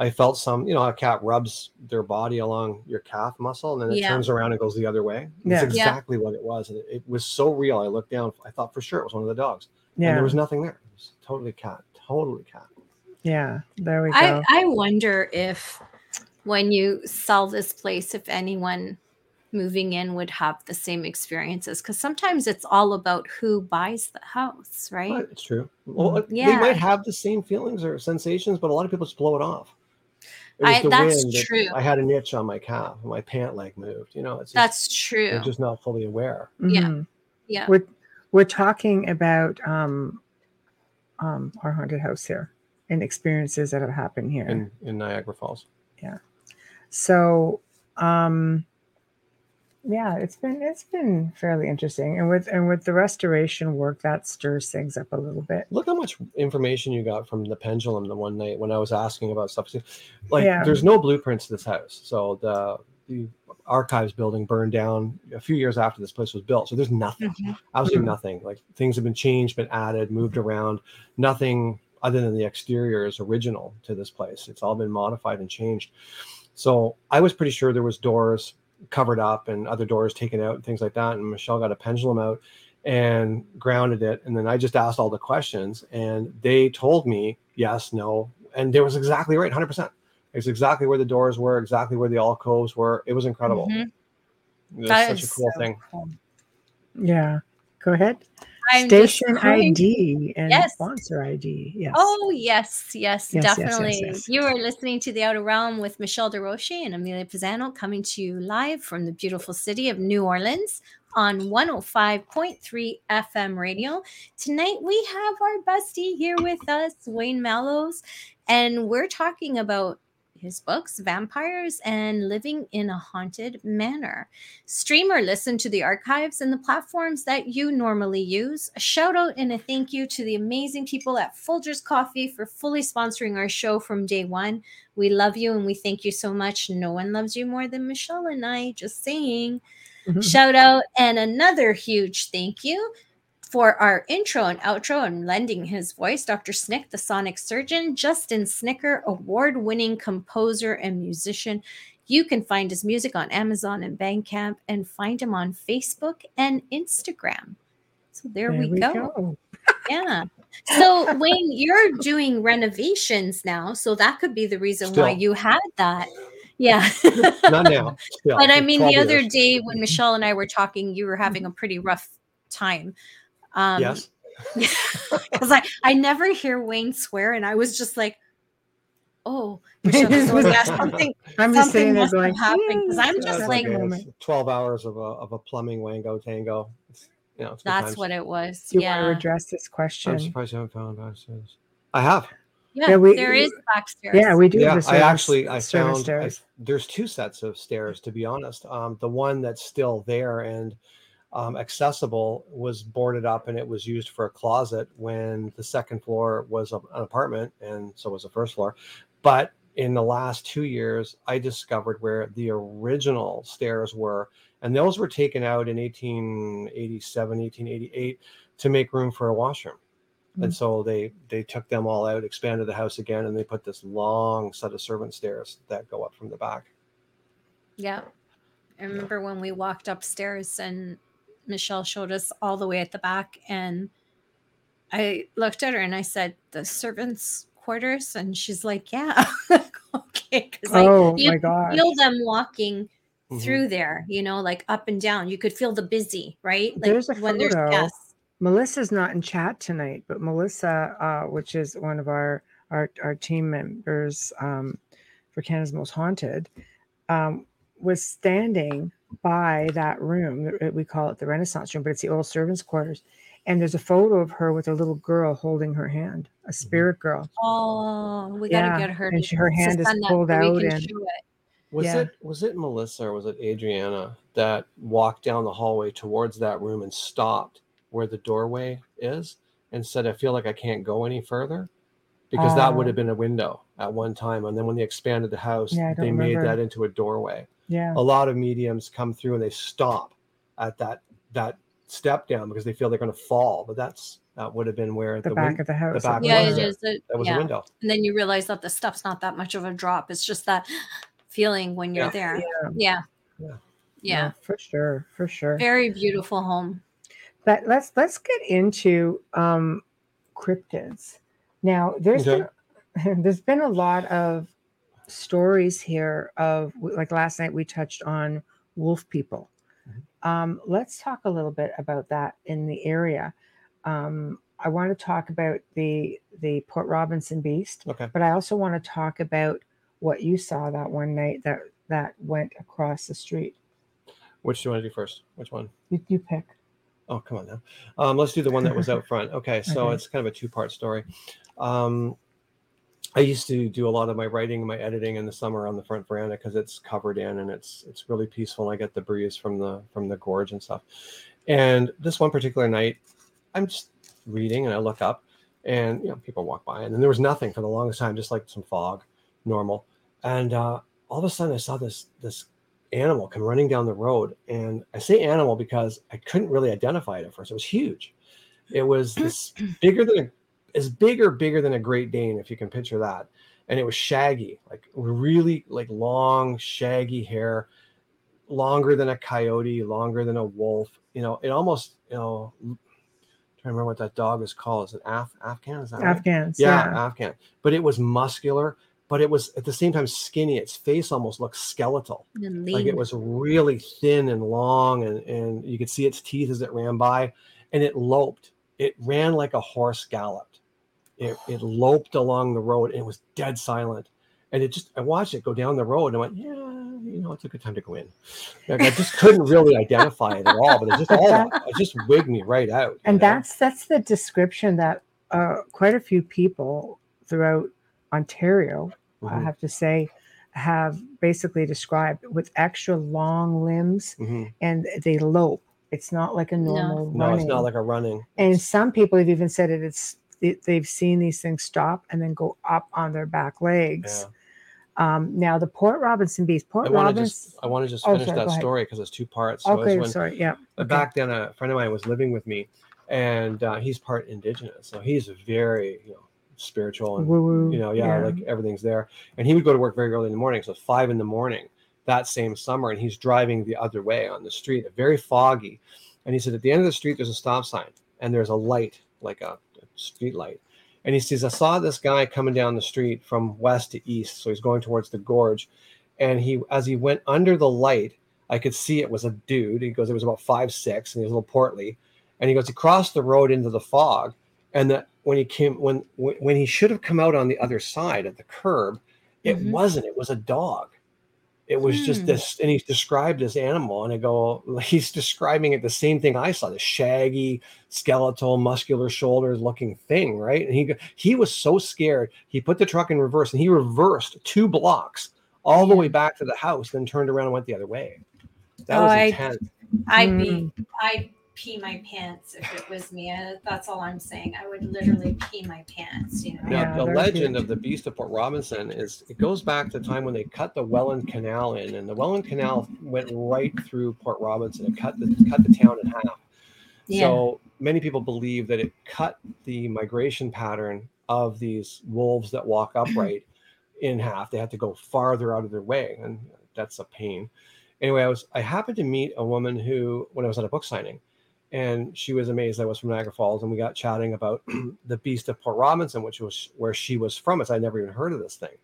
I felt some. You know, a cat rubs their body along your calf muscle, and then it Yeah. turns around and goes the other way. Yeah. That's Yeah. exactly what it was, and it, it was so real. I looked down. I thought for sure it was one of the dogs, and Yeah, there was nothing there. It was totally cat, totally cat. yeah. There we go. I I wonder if when you sell this place, if anyone moving in would have the same experiences because sometimes it's all about who buys the house, right? But it's true. Well, Mm-hmm. they might have the same feelings or sensations, but a lot of people just blow it off. It I- that's that true. I had an itch on my calf. My pant leg moved. You know, it's just, That's true. they're just not fully aware. yeah. Mhm. Yeah. We're we're talking about um, um, our haunted house here and experiences that have happened here. in in Niagara Falls. Yeah. So um yeah it's been it's been fairly interesting and with and with the restoration work that stirs things up a little bit Look how much information you got from the pendulum the one night when I was asking about stuff. Like, Yeah. there's no blueprints to this house. So the the archives building burned down a few years after this place was built. So there's nothing, Mhm. absolutely Mhm. nothing. Like things have been changed, been added, moved around. Nothing other than the exterior is original to this place. It's all been modified and changed. So I was pretty sure there was doors covered up and other doors taken out and things like that. And Michelle got a pendulum out and grounded it. And then I just asked all the questions and they told me yes, no. And there was exactly right, 100%. It's exactly where the doors were, exactly where the alcoves were. It was incredible. Mhm. It was That such is a cool so thing. cool. Yeah. Go ahead. I'm Station ID and Yes. sponsor ID. Yes. Oh yes, yes, Yes, definitely. yes. You are listening to the Outer Realm with Michelle Desrochers and Amelia Pisano coming to you live from the beautiful city of New Orleans on 105.3 FM radio. Tonight we have our bestie here with us, Wayne Mallows, and we're talking about his books, Vampires and Living in a Haunted Manor. Stream or listen to the archives and the platforms that you normally use. A shout out and a thank you to the amazing people at Folgers Coffee for fully sponsoring our show from day one. We love you and we thank you so much. No one loves you more than Michelle and I, just saying. Mhm. Shout out and another huge thank you for our intro and outro and lending his voice, Dr. Snick, the sonic surgeon, Justin Snicker, award winning composer and musician. You can find his music on Amazon and Bandcamp and find him on Facebook and Instagram. So there, we, go. Yeah. So Wayne, you're doing renovations now, so that could be the reason why you had that. Yeah. Not now. Still, But I mean, the other years. day when Michelle and I were talking, you were having a pretty rough time. Um, yes. Because I, I never hear Wayne swear, and I was just like, oh, Michelle, so yeah, something, I'm just something sitting there must have going, happened because I'm just that's like, 12 hours of a, of a plumbing wango tango. It's, you know, that's times. what it was. Do you want to Yeah. address this question? I'm surprised you haven't found downstairs. I have. Yeah, Yeah, we- there is backstairs. Yeah, we do. yeah, have the I actually I service found I, there's two sets of stairs to be honest. Um, the one that's still there and um, accessible was boarded up and it was used for a closet when the second floor was a- an apartment and so was the first floor. But in the last two years, I discovered where the original stairs were, and those were taken out in 1887, 1888 to make room for a washroom. And Mm. so they they took them all out, expanded the house again, and they put this long set of servant stairs that go up from the back. Yeah. I remember when we walked upstairs and Michelle showed us all the way at the back and I looked at her and I said, The servants' quarters? And she's like, Yeah. okay. Because Oh you my could gosh. feel them walking Mhm. through there, you know, like up and down. You could feel the busy, right? Like There's a when there's photo. guests. Melissa's not in chat tonight, but Melissa, uh, which is one of our our, our team members um, for Canada's Most Haunted, um, was standing by that room. uh, We call it the Renaissance room, but it's the old servants' quarters. And there's a photo of her with a little girl holding her hand, a spirit girl. Oh, we gotta get her. and to she- her hand is send that pulled out and- it. Was Yeah. it was it Melissa or was it Adriana that walked down the hallway towards that room and stopped where the doorway is and said, "I feel like I can't go any further," because that would Oh. have been a window at one time, and then when they expanded the house, Yeah, I don't they made that into a doorway. Yeah. A lot of mediums come through and they stop at that that step down because they feel they're going to fall, but that's that would have been where The, the, back win- of the house. back Yeah, was it there. is. It- that was yeah. a window. and then you realize that the stuff's not that much of a drop. It's just that feeling when you're Yeah. there. Yeah. Yeah. Yeah. Yeah. No, for sure, for sure. Very beautiful home. But let's let's get into um, cryptids. Now, there's Okay. been, there's been a lot of stories here of like last night we touched on wolf people. Um, let's talk a little bit about that in the area. Um, I want to talk about the the Port Robinson beast, Okay. but I also want to talk about what you saw that one night that that went across the street. Which do you want to do first? Which one? You, you pick. Oh, come on now. Um, let's do the one that was out front. Okay, so Okay. it's kind of a two-part story. Um, I used to do a lot of my writing, and my editing in the summer on the front veranda because it's covered in and it's it's really peaceful. And I get the breeze from the from the gorge and stuff. And this one particular night, I'm just reading and I look up, and you know people walk by, and then there was nothing for the longest time, just like some fog, normal. And uh, all of a sudden, I saw this this animal come running down the road. And I say animal because I couldn't really identify it at first. It was huge. It was this bigger than a, as big or bigger than a Great Dane, if you can picture that. And it was shaggy, like really like long, shaggy hair, longer than a coyote, longer than a wolf. You know, it almost, you know, I'm trying to remember what that dog is called. Is it Af Afghan? Is that right? Afghans. yeah, Afghan. But it was muscular, but it was at the same time skinny. Its face almost looked skeletal. Like it was really thin and long, and, and you could see its teeth as it ran by, and it loped. It ran like a horse galloped. It, it loped along the road, and it was dead silent. And it just, I watched it go down the road, and I went, yeah, you know, it's a good time to go in. Like, I just couldn't really identify it at all, but it just, all, that, it just wigged me right out. and know? that's that's the description that uh, quite a few people throughout Ontario, I Mhm, have to say, have basically described with extra long limbs mhm. and they lope. It's not like a normal No, running. it's not like a running. and some people have even said it. It's they- they've seen these things stop and then go up on their back legs. Yeah. Um, now the Port Robinson beast, Port I Robinson. just, I want to just Oh, finish sorry, that story because it's two parts. So okay, when- sorry, yeah. Okay. back then a friend of mine was living with me and uh, he's part indigenous so he's very you know spiritual and Woo-woo, you know yeah, like everything's there and he would go to work very early in the morning so five in the morning that same summer and he's driving the other way on the street very foggy and he said at the end of the street there's a stop sign and there's a light like a, a street light and he says i saw this guy coming down the street from west to east so he's going towards the gorge and he as he went under the light I could see it was a dude. He goes, it was about five six, and he was a little portly. And he goes, he crossed the road into the fog, and that when he came, when when when he should have come out on the other side at the curb, it Mhm. wasn't. It was a dog. It was just Hmm. this, and he's described this animal, and I go, he's describing it the same thing I saw, the shaggy, skeletal, muscular shoulders looking thing, right? And he he was so scared, he put the truck in reverse, and he reversed two blocks all the way back to the house, then turned around and went the other way. That Oh, was I- intense. I'd Mm. be, I'd pee my pants if it was me. Uh, That's all I'm saying. I would literally pee my pants. You know. Now, Yeah, the legend huge. of the Beast of Port Robinson is it goes back to the time when they cut the Welland Canal in, and the Welland Canal went right through Port Robinson. It cut the cut the town in half. Yeah. So many people believe that it cut the migration pattern of these wolves that walk upright in half. They had to go farther out of their way, and that's a pain. Anyway, I was I happened to meet a woman who when I was at a book signing, and she was amazed I was from Niagara Falls, and we got chatting about the Beast of Port Robinson, which was where she was from. As I never even heard of this thing.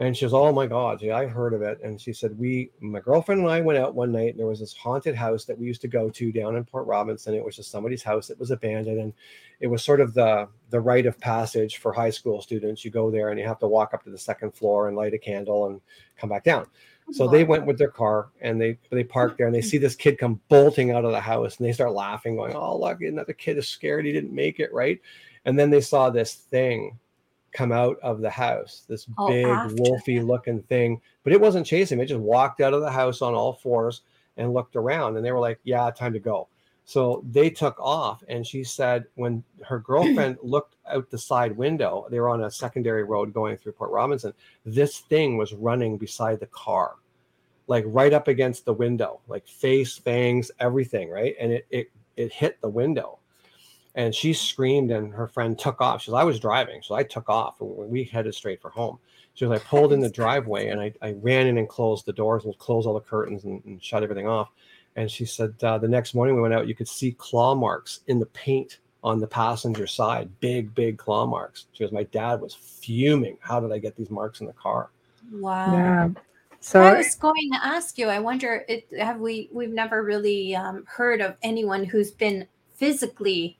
And she was, oh my God, yeah, I heard of it. And she said, we, my girlfriend and I went out one night and there was this haunted house that we used to go to down in Port Robinson. It was just somebody's house. It was abandoned. And it was sort of the, the rite of passage for high school students. You go there and you have to walk up to the second floor and light a candle and come back down. So they went with their car and they they parked there and they mm-hmm. see this kid come bolting out of the house and they start laughing, going, "Oh, look, another kid is scared. He didn't make it right." And then they saw this thing come out of the house, this Oh, big after. wolfy looking thing, but it wasn't chasing. It just walked out of the house on all fours and looked around, and they were like, "Yeah, time to go." So they took off, and she said when her girlfriend looked out the side window, they were on a secondary road going through Port Robinson. This thing was running beside the car, like right up against the window, like face, fangs, everything, right? And it it it hit the window, and she screamed, and her friend took off. She was I was driving, so I took off, and we headed straight for home. She was I pulled in the driveway, and I I ran in and closed the doors and closed all the curtains and, and shut everything off. And she said uh, the next morning we went out, you could see claw marks in the paint on the passenger side, big, big claw marks. She goes, My dad was fuming. How did I get these marks in the car? Wow. Yeah. So I was going to ask you. I wonder, it, have we? We've never really um, heard of anyone who's been physically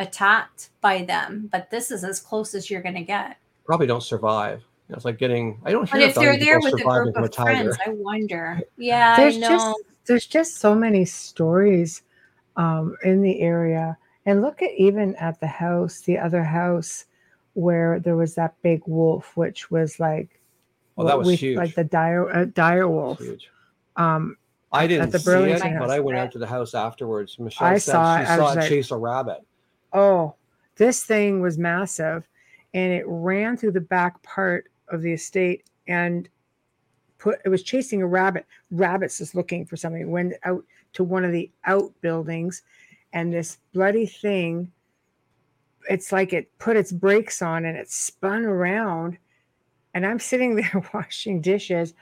attacked by them, but this is as close as you're going to get. Probably don't survive. You know, it's like getting, I don't hear But if they're there with a group from a of tiger. friends, I wonder. Yeah, there's I know. just there's just so many stories um, in the area and look at even at the house the other house where there was that big wolf which was like Oh, that was we- huge. like the dire uh, dire wolf huge. um I didn't the see it, Burlington but. I went out to the house afterwards. Michelle I said saw she it. I saw it like- chase a rabbit. oh this thing was massive and it ran through the back part of the estate and put it was chasing a rabbit. Rabbits is looking for something. Went out to one of the outbuildings and this bloody thing it's like it put its brakes on and it spun around. And i'm sitting there washing dishes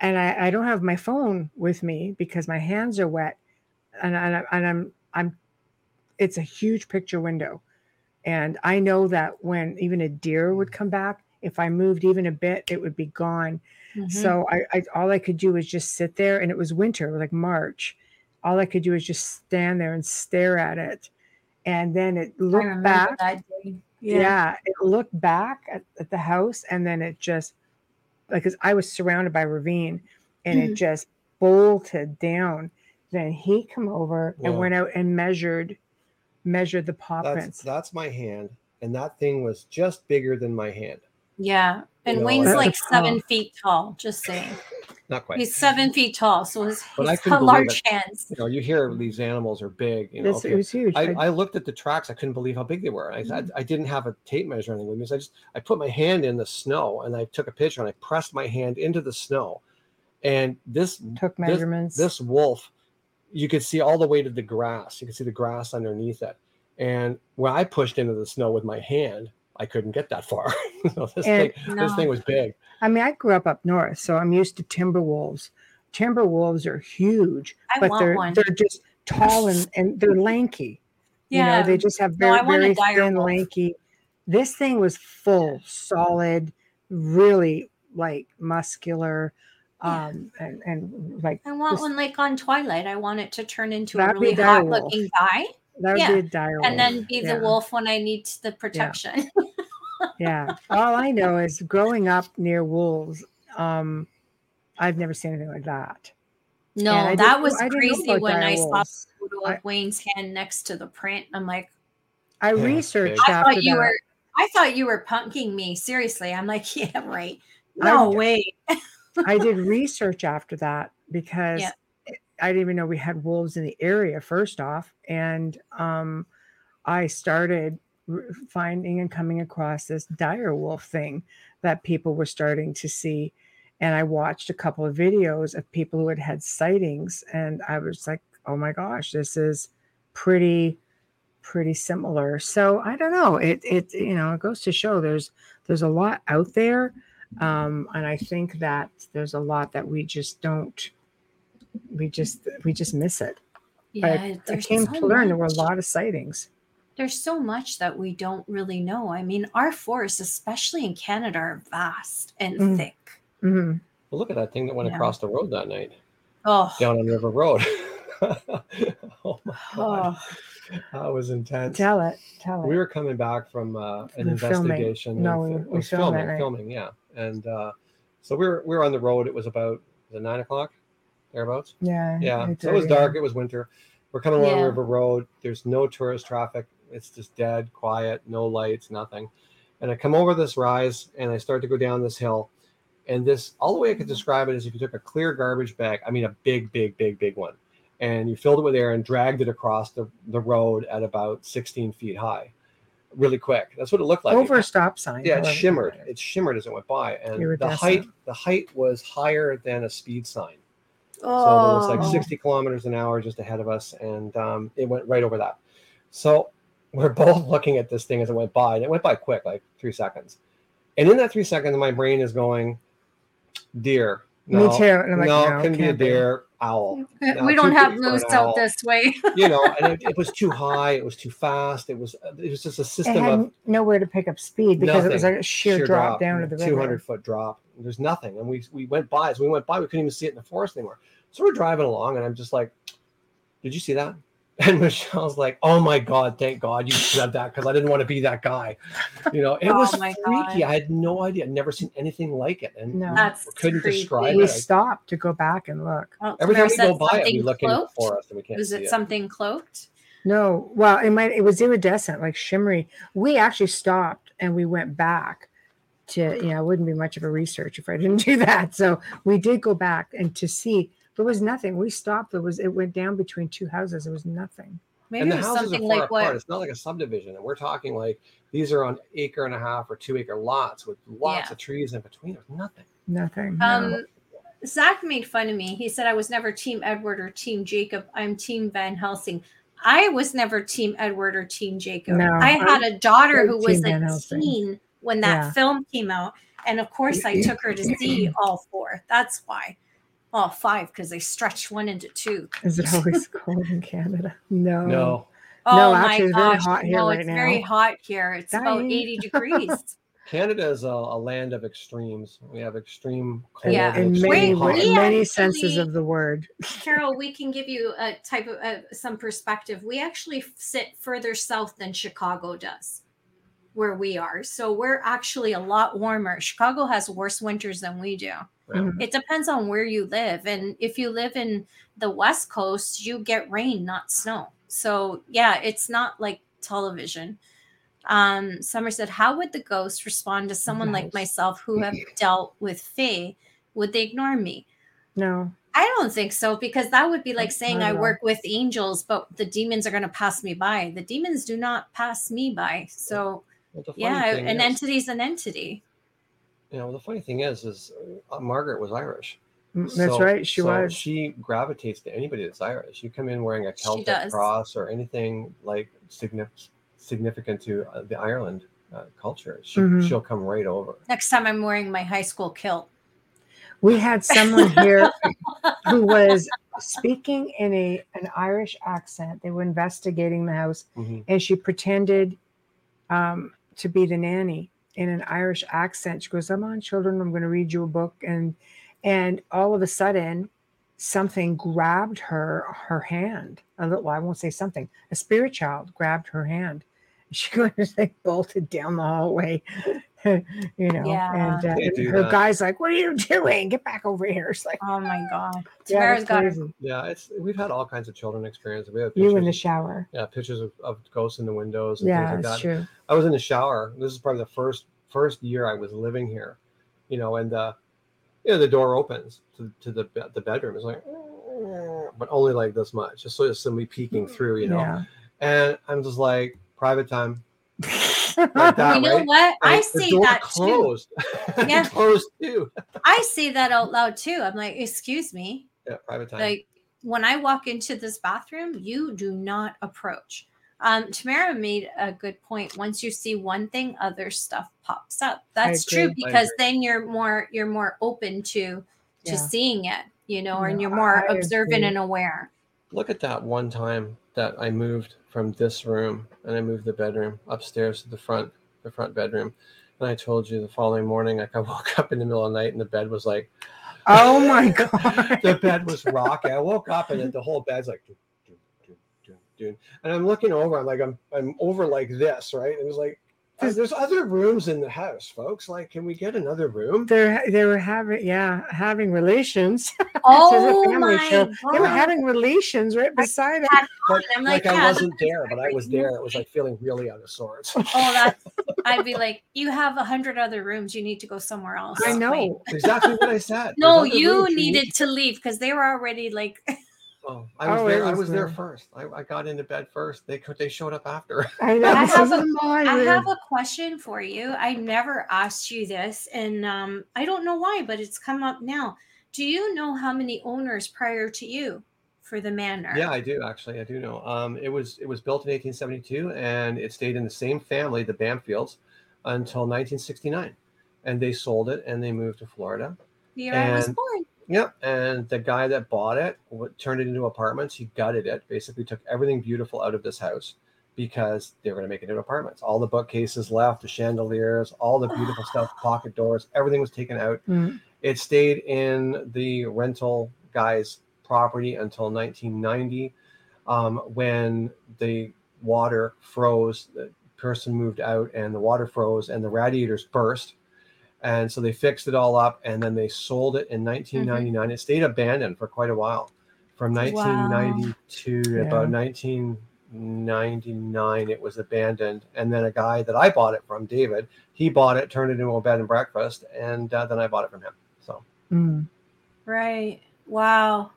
and i, I don't have my phone with me because my hands are wet. And, and, I, and i'm i'm it's a huge picture window. And i know that when even a deer would come back if I moved even a bit, it would be gone. Mhm. So I, I all I could do was just sit there, and it was winter, like March. All I could do was just stand there and stare at it, and then it looked back. that day. Yeah. it looked back at, at the house, and then it just like 'cause I was surrounded by ravine, and it Mhm. just bolted down. Then he come over and went out and measured measured the paw That's prints. that's my hand, and that thing was just bigger than my hand. Yeah. And know, Wayne's That's like uh, seven paw. feet tall, just saying. Not quite. He's seven feet tall, so his, But I he's couldn't got believe large hands. you know, you hear these animals are big. You know, This, okay. It was huge. I, I- I looked at the tracks. I couldn't believe how big they were. I, I, mm. I didn't have a tape measure or anything with me. So I just I put my hand in the snow and I took a picture and I pressed my hand into the snow. And this took this, measurements. this wolf, you could see all the way to the grass. You could see the grass underneath it. And when I pushed into the snow with my hand, I couldn't get that far. so this And- thing, No. this thing was big. I mean, I grew up up north, so I'm used to timber wolves. Timber wolves are huge, I but want they're one. they're just tall and, and they're lanky. You Yeah. know, they just have very I want a very thin, wolf. lanky. This thing was full, solid, really like muscular, Yeah. um, and and like I want Just- one like on Twilight. I want it to turn into a really dire hot wolf. looking guy that would Yeah, be a dire and wolf. then be the Yeah. wolf when I need the protection. Yeah. All I know is growing up near wolves, um, I've never seen anything like that. No, that was I crazy when I dire saw wolves. the photo of Wayne's hand next to the print. I'm like, I Yeah, researched. I after thought you that. were I thought you were punking me. Seriously. I'm like, yeah, right. No I- way. I did research after that because Yeah. I didn't even know we had wolves in the area first off, and um, I started finding and coming across this dire wolf thing that people were starting to see, and I watched a couple of videos of people who had had sightings, and I was like, oh my gosh, this is pretty pretty similar. So i don't know it it you know it goes to show there's there's a lot out there um and i think that there's a lot that we just don't we just we just miss it Yeah, i there's came so to learn there were a lot of sightings There's so much that we don't really know. I mean, our forests, especially in Canada, are vast and Mm. thick. hmm Well, look at that thing that went Yeah. across the road that night Oh, down on River Road. oh my god, oh. that was intense. tell it tell it we were coming back from uh, an We were filming. investigation. No, we- it we was filmed that filming, night. filming, yeah. And uh, so we were we were on the road. It was about was it nine o'clock, thereabouts. yeah Yeah, I so it was yeah. dark. It was winter. We're coming along Yeah. River Road. There's no tourist traffic. It's just dead, quiet, no lights, nothing. And I come over this rise and I start to go down this hill. And this, all the way I could describe it is if you took a clear garbage bag, I mean, a big, big, big, big one, and you filled it with air and dragged it across the, the road at about 16 feet high, really quick. That's what it looked like. over a stop sign yeah, it shimmered. It shimmered as it went by, and the height, the height was higher than a speed sign. So there Oh. was like 60 kilometers an hour just ahead of us, and um, it went right over that. So we're both looking at this thing as it went by, and it went by quick, like three seconds. And in that three seconds, my brain is going, deer. Me too, and I'm like, no, no, it couldn't be a can't be." owl. No, we don't have big for moose owl. out this way. You know, and it, it was too high. It was too fast. It was uh, it was just a it system had of nowhere to pick up speed because it was like a sheer, drop, down to the river 200 foot drop. There's nothing. And we, we went by. As we went by, we couldn't even see it in the forest anymore. So we're driving along, and I'm just like, Did you see that? And Michelle's like, Oh my God, thank God you said that because I didn't want to be that guy. You know, it Oh was my freaky. God. I had no idea. I'd never seen anything like it. And No. That's couldn't creepy. describe we it. We stopped to go back and look Oh, every time we go by it, we something look into the cloaked? and we can't Was see it it. something cloaked? No, well, it might. It was iridescent, like shimmery. We actually stopped and we went back to. You know, it wouldn't be much of a research if I didn't do that. So we did go back and to see. There was nothing. We stopped. There was. It went down between two houses. There was nothing. Maybe and it the was houses are something far like apart. what It's not like a subdivision. And we're talking like these are on acre and a half or two acre lots with lots Yeah. of trees in between. There's nothing. Nothing. no. Um, Zach made fun of me. He said I was never Team Edward or Team Jacob. I'm Team Van Helsing. I was never Team Edward or Team Jacob. No, I had a daughter who was Team Van a Helsing. teen when that Yeah. film came out, and of course I took her to see all four. That's why. All five because they stretch one into two. Is it always cold in Canada? No. No. Oh No, my actually, it's very gosh! hot here no, right it's very hot here. It's about eighty degrees. Canada is a, a land of extremes. We have extreme cold. Yeah. in many hot. we in many actually- senses of the word. Carol, we can give you a type of uh, some perspective. We actually sit further south than Chicago does, where we are. So we're actually a lot warmer. Chicago has worse winters than we do. Mhm. It depends on where you live. And if you live in the West Coast, you get rain, not snow. So yeah, it's not like television. Um, Summer said, How would the ghost respond to someone like myself who have dealt with Fae? Would they ignore me? No, I don't think so because that would be like saying Not I work with angels, but the demons are going to pass me by. The demons do not pass me by. So Well, yeah, an is an entity. You know, the funny thing is, is uh, Margaret was Irish. Mm, that's So- right. She so was. She gravitates to anybody that's Irish. You come in wearing a Celtic cross or anything like significant significant to uh, the Ireland uh, culture, she, Mhm. she'll come right over. Next time I'm wearing my high school kilt. we had someone here who was speaking in a an Irish accent. They were investigating the house, Mhm. and she pretended um, to be the nanny in an Irish accent. She goes, "I'm on, children. I'm going to read you a book," and and all of a sudden, something grabbed her her hand. A little, well, I won't say something. A spirit child grabbed her hand. She goes, they bolted down the hallway, you know. Yeah. and, uh, and her that. guy's like, "What are you doing? Get back over here!" It's like, Oh my god. yeah, Tamara's that's got her. crazy. Yeah, it's we've had all kinds of children experience. We have You in the pictures- shower. yeah pictures of, of ghosts in the windows and Yeah, things that's that. true. I was in the shower. This is probably the first first year I was living here, you know, and uh, you know the door opens to, to the the bedroom. It's like, but only like this much, just sort of somebody peeking through, you know. Yeah. And I'm just like private time. Like that, You know right? what? I see that too. closed. Yeah. closed too. I say that out loud too. I'm like, excuse me. Yeah, private time. Like when I walk into this bathroom, you do not approach. Um, Tamara made a good point. Once you see one thing, other stuff pops up. That's true because then you're more you're more open to to Yeah. seeing it, you know, and you're more I observant agree. and aware. Look at that one time that I moved from this room and I moved the bedroom upstairs to the front, the front bedroom. And I told you the following morning, like I woke up in the middle of the night and the bed was like, Oh my god. the bed was rocking. I woke up and the whole bed's like, doo, doo, doo, doo, doo. and I'm looking over. I'm like, I'm, I'm over like this, right? It was like, "Uh, there's other rooms in the house, folks. Like, can we get another room? They're they were having yeah having relations. Oh family my show. They were having relations right beside it. Like, I'm like, like, I wasn't there, but I was there. It was like feeling really out of sorts. Oh, that's. I'd be like, you have a hundred other rooms. You need to go somewhere else. I Wait. know. exactly what I said. No, There's other you need needed to leave because they were already like. Oh, I was Oh, it there. I was was there there. first. I, I got into bed first. They. They showed up after. I know. I have isn't my I room. have a question for you. I never asked you this, and um, I don't know why, but it's come up now. Do you know how many owners prior to you for the manor? Yeah, I do actually. I do know. Um, it was it was built in 1872, and it stayed in the same family, the Bamfields, until 1969, and they sold it and they moved to Florida. the year I was born. Yep. And the guy that bought it turned it into apartments. He gutted it. Basically, took everything beautiful out of this house because they were going to make it into apartments. All the bookcases left, the chandeliers, all the beautiful stuff, pocket doors, everything was taken out. Mm. It stayed in the rental guy's property until 1990, um, when the water froze. The person moved out, and the water froze, and the radiators burst. And so they fixed it all up, and then they sold it in 1999. It stayed abandoned for quite a while, from Wow. 1992 to about 1999. It was abandoned, and then a guy that I bought it from, David, he bought it, turned it into a bed and breakfast, and uh, then I bought it from him. So Mm. Right. Wow.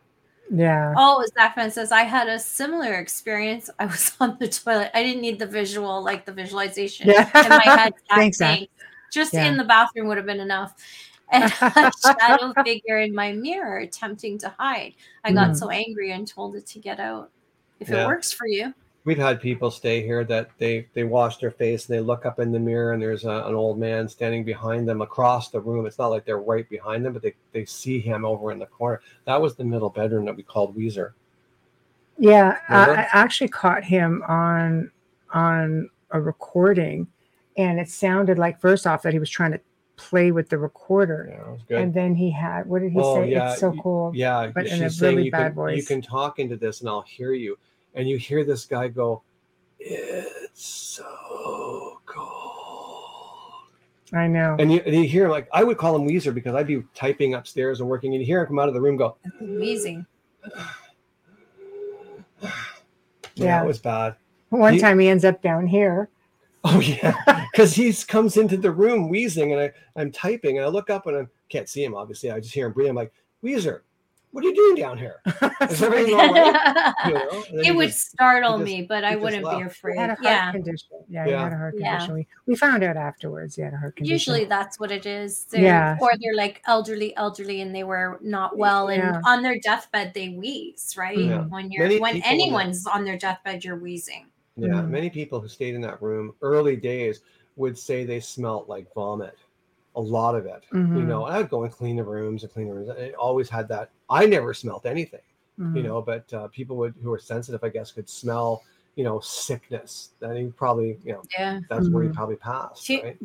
Yeah. Oh, Zachman says I had a similar experience. I was on the toilet. I didn't need the visual, like the visualization Yeah. in my head. Thanks, Zach. Thanks. Just Yeah. in the bathroom would have been enough. And a shadow figure in my mirror attempting to hide. I got Mm. so angry and told it to get out. If Yeah. it works for you. we've had people stay here that they they wash their face and they look up in the mirror and there's a, an old man standing behind them across the room. It's not like they're right behind them, but they, they see him over in the corner. That was the middle bedroom that we called Weezer. Yeah, I, I actually caught him on on a recording, and it sounded like first off that he was trying to play with the recorder, Yeah, was good. and then he had what did he Oh, say? yeah, It's so cool. yeah, but in a saying really you bad can, voice. You can talk into this, and I'll hear you. And you hear this guy go, "It's so cold." I know. And you, and you hear like I would call him Weezer because I'd be typing upstairs and working, and you hear him come out of the room go, Wheezing. "Yeah, Yeah. it was bad." One he- time he ends up down here. Oh yeah, because he comes into the room wheezing, and I I'm typing, and I look up and I can't see him. Obviously, I just hear him breathe. I'm like, Weezer, what are you doing down here? Is everything all right? You know? It he would just- startle just- me, but I wouldn't be left. He afraid. had a heart Yeah. condition. Yeah, he Yeah. had a heart Yeah. condition. We, we found out afterwards he had a heart condition. Usually that's what it is. They're, Yeah. Or they're like elderly, elderly, and they were not well, and Yeah. on their deathbed they wheeze, right? Yeah. When you're Many when people in that- anyone's on their deathbed, you're wheezing. Yeah, Mhm. many people who stayed in that room early days would say they smelt like vomit. A lot of it, you Mhm. know. I would go and clean the rooms and clean the rooms. I always had that. I never smelt anything, you Mhm. know. But uh, people would who are sensitive, I guess, could smell, you know, sickness. Then he probably, you know, Yeah. that's where he Mhm. probably passed. Right?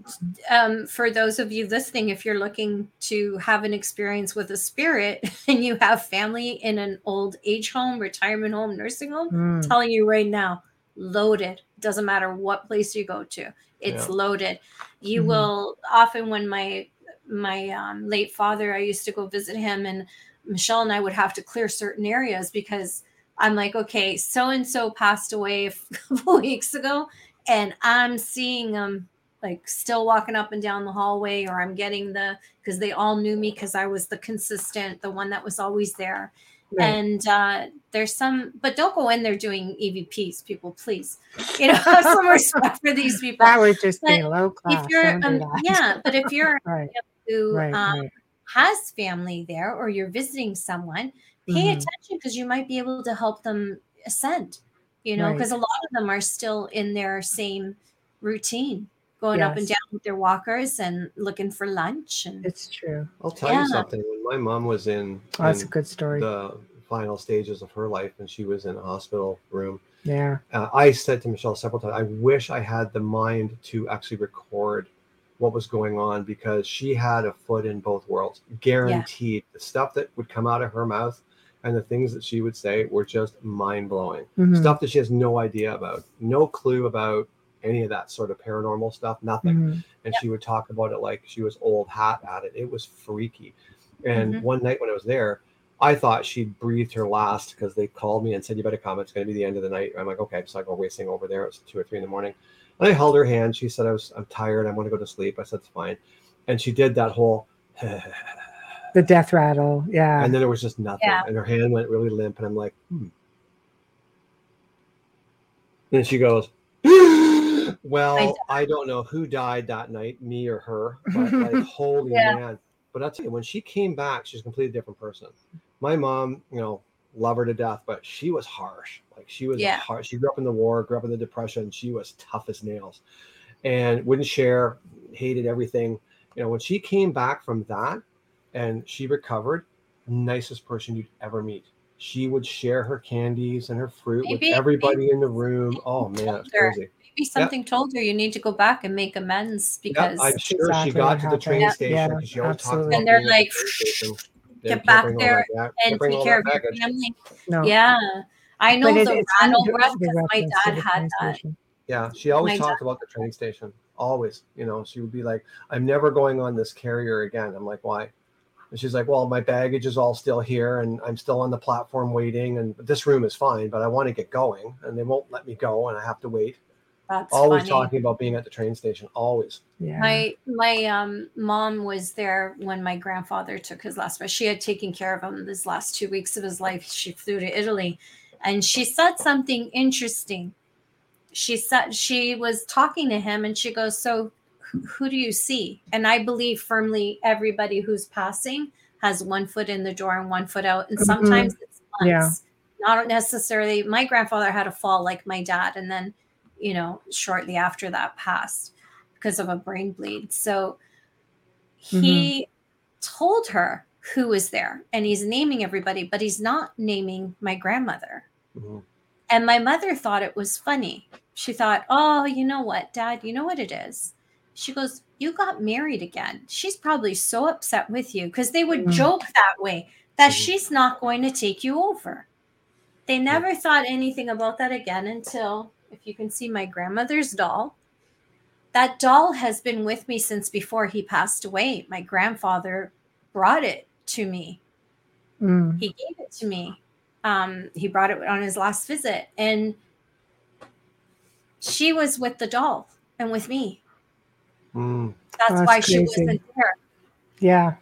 um, for those of you listening, if you're looking to have an experience with a spirit and you have family in an old age home, retirement home, nursing home, Mm. I'm telling you right now, loaded. Doesn't matter what place you go to, it's Yeah. loaded. You Mhm. will often when my my um, late father, I used to go visit him, and Michelle and I would have to clear certain areas because I'm like, okay, so and so passed away a couple weeks ago, and I'm seeing them like still walking up and down the hallway, or I'm getting the because they all knew me because I was the consistent, the one that was always there. Right. And uh, there's some, but don't go in there doing EVPs, people, please. You know, have some respect for these people. that would just be low class. If you're, um, yeah, but if you're right, who right, um, has family there or you're visiting someone, pay Mhm. attention because you might be able to help them ascend. You know, because a lot of them are still in their same routine, going up and down with their walkers and looking for lunch. And It's true. I'll tell Yeah. you something. When my mom was in, Oh, that's a good story. the final stages of her life, and she was in a hospital room, yeah. uh, I said to Michelle several times, I wish I had the mind to actually record what was going on because she had a foot in both worlds, guaranteed. The stuff that would come out of her mouth and the things that she would say were just mind blowing. Mhm. Stuff that she has no idea about, no clue about any of that sort of paranormal stuff, nothing. Mhm. And she would talk about it like she was old hat at it. It was freaky. And Mhm. one night when I was there, I thought she'd breathed her last because they called me and said, You better come. It's going to be the end of the night. I'm like, Okay. So I go racing over there. It was two or three in the morning. And I held her hand. She said, I was, I'm tired. I want to go to sleep. I said, It's fine. And she did that whole, The death rattle. Yeah. and then there was just nothing. Yeah. And her hand went really limp. And I'm like, hmm. And she goes, Well, I don't know who died that night, me or her, but like, holy Yeah. man. But I'll tell you, when she came back, she's a completely different person. My mom, you know, love her to death, but she was harsh. Like she was Yeah. harsh. She grew up in the war, grew up in the depression. She was tough as nails and wouldn't share, hated everything. You know, when she came back from that and she recovered, nicest person you'd ever meet. She would share her candies and her fruit Maybe- with everybody in the room. Oh man, Sure. crazy. Maybe something told her you need to go back and make amends Yeah, because I'm sure exactly she got to the train happened. station Yeah, because she always talked absolutely. about And they're being the like, train station. Get back there back- and take care that of your family. no. Yeah. I know it- the it's rattle funny because my dad had that. station. Yeah, she always My talked about the train station. Always, you know, she would be like, "I'm never going on this carrier again." I'm like, "Why?" And she's like, "Well, my baggage is all still here, and I'm still on the platform waiting, and this room is fine, but I want to get going, and they won't let me go, and I have to wait." That's always funny. talking about being at the train station. Always. Yeah. My my um mom was there when my grandfather took his last breath. She had taken care of him this last two weeks of his life. She flew to Italy, and she said something interesting. She said she was talking to him, and she goes, "So, who, who do you see?" And I believe firmly everybody who's passing has one foot in the door and one foot out, and Mhm. sometimes it's Yeah. Not necessarily. My grandfather had a fall like my dad, and then, you know, shortly after that passed because of a brain bleed. So he told her who was there and he's naming everybody, but he's not naming my grandmother. Mhm. And my mother thought it was funny. She thought, oh, you know what, dad, you know what it is? She goes, You got married again. She's probably so upset with you because they would Mm. joke that way that Mhm. she's not going to take you over. They never thought anything about that again until, if you can see my grandmother's doll, that doll has been with me since before he passed away. My grandfather brought it to me Mm. he gave it to me. Um, he brought it on his last visit, and she was with the doll and with me. Mm, That's That's why she wasn't there. Yeah.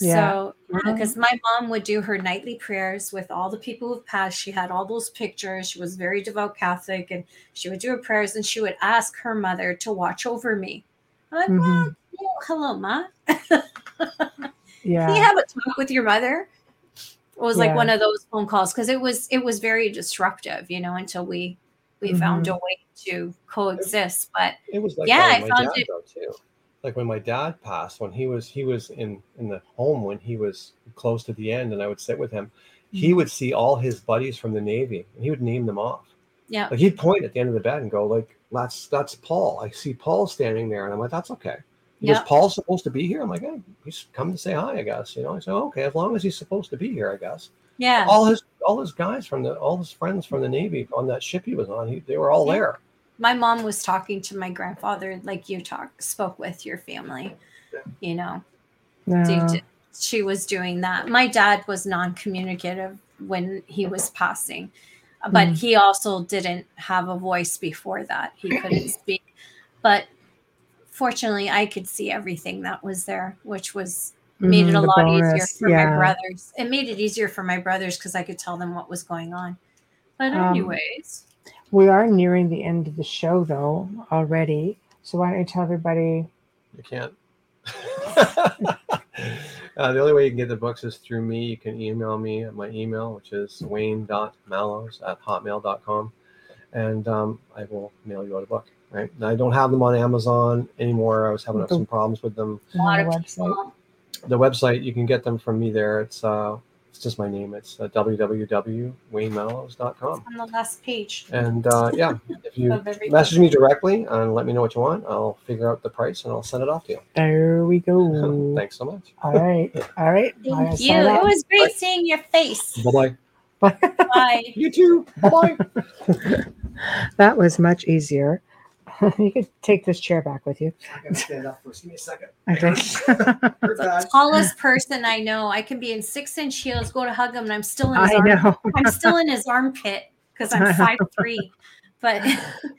Yeah. So, Wow. because my mom would do her nightly prayers with all the people who've passed, she had all those pictures. She was very devout Catholic, and she would do her prayers, and she would ask her mother to watch over me. I'm like, well, you hello, ma. Yeah. Can you have a talk with your mother? It was like one of those phone calls because it was it was very disruptive, you know, until we we found Mm-hmm. a way to coexist. But it was like Yeah, I found it- though too. Like when my dad passed, when he was he was in in the home when he was close to the end, and I would sit with him. Mm-hmm. He would see all his buddies from the Navy, and he would name them off. yeah, Like he'd point at the end of the bed and go, like, "That's that's Paul. I see Paul standing there," and I'm like, "That's okay." He goes, yeah, Paul's supposed to be here. I'm like, "Yeah, he's come to say hi, I guess." You know, I said, "Okay, as long as he's supposed to be here, I guess." yeah. All his all his guys from the all his friends from the Navy on that ship he was on, he, they were all Yeah. there. My mom was talking to my grandfather, like you talk spoke with your family. You know, No. She was doing that. My dad was non-communicative when he was passing, but Mm. he also didn't have a voice before that. He couldn't speak. But fortunately, I could see everything that was there, which was made it Mhm, a lot easier for yeah. my brothers. It made it easier for my brothers because I could tell them what was going on. But Um, anyways, We are nearing the end of the show, though, already. So why don't you tell everybody? You can't. uh, the only way you can get the books is through me. You can email me at my email, which is wayne.mallows at hotmail.com. And um, I will mail you out a book. Right. And I don't have them on Amazon anymore. I was having some problems with them. a lot on of the people. The website, you can get them from me there. It's uh, it's just my name. It's uh, www.waynemallows.com. on the last page. And uh, yeah, if you message me directly and let me know what you want, I'll figure out the price and I'll send it off to you. There we go. Thanks so much. All right. All right. I Thank you. It was great seeing your face. Bye bye. Bye. You too. Bye bye. that was much easier. you could take this chair back with you. I gotta stand up first. Give me a second. Okay. You're done. tallest person I know. I can be in six inch heels, go to hug him, and I'm still in his I arm. know. I'm still in his armpit because I'm five three. But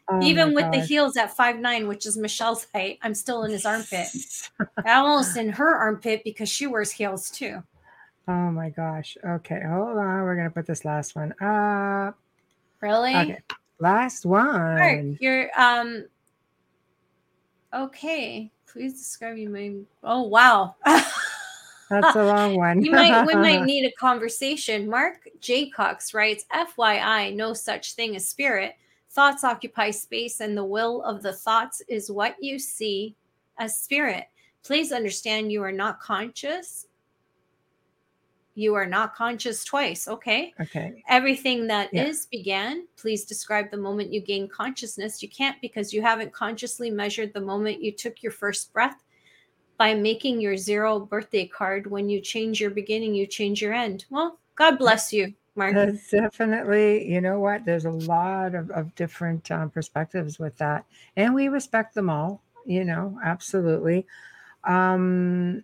Oh even my with the gosh. heels at five nine, which is Michelle's height, I'm still in his armpit. Almost in her armpit because she wears heels too. Oh my gosh. Okay. Hold on. We're gonna put this last one up. Really? Okay. Last one. You're um okay. Please describe you may oh wow. That's a long one. you might we might need a conversation. Mark Jaycox writes, FYI, no such thing as spirit. Thoughts occupy space, and the will of the thoughts is what you see as spirit. Please understand you are not conscious. You are not conscious twice. Okay. okay. Everything that is Yeah. began. Please describe the moment you gain consciousness. You can't because you haven't consciously measured the moment you took your first breath by making your zero birthday card. When you change your beginning, you change your end. Well, God bless you, Mark. That's definitely, you know what? There's a lot of, of different um, perspectives with that. And we respect them all, you know, absolutely. Um,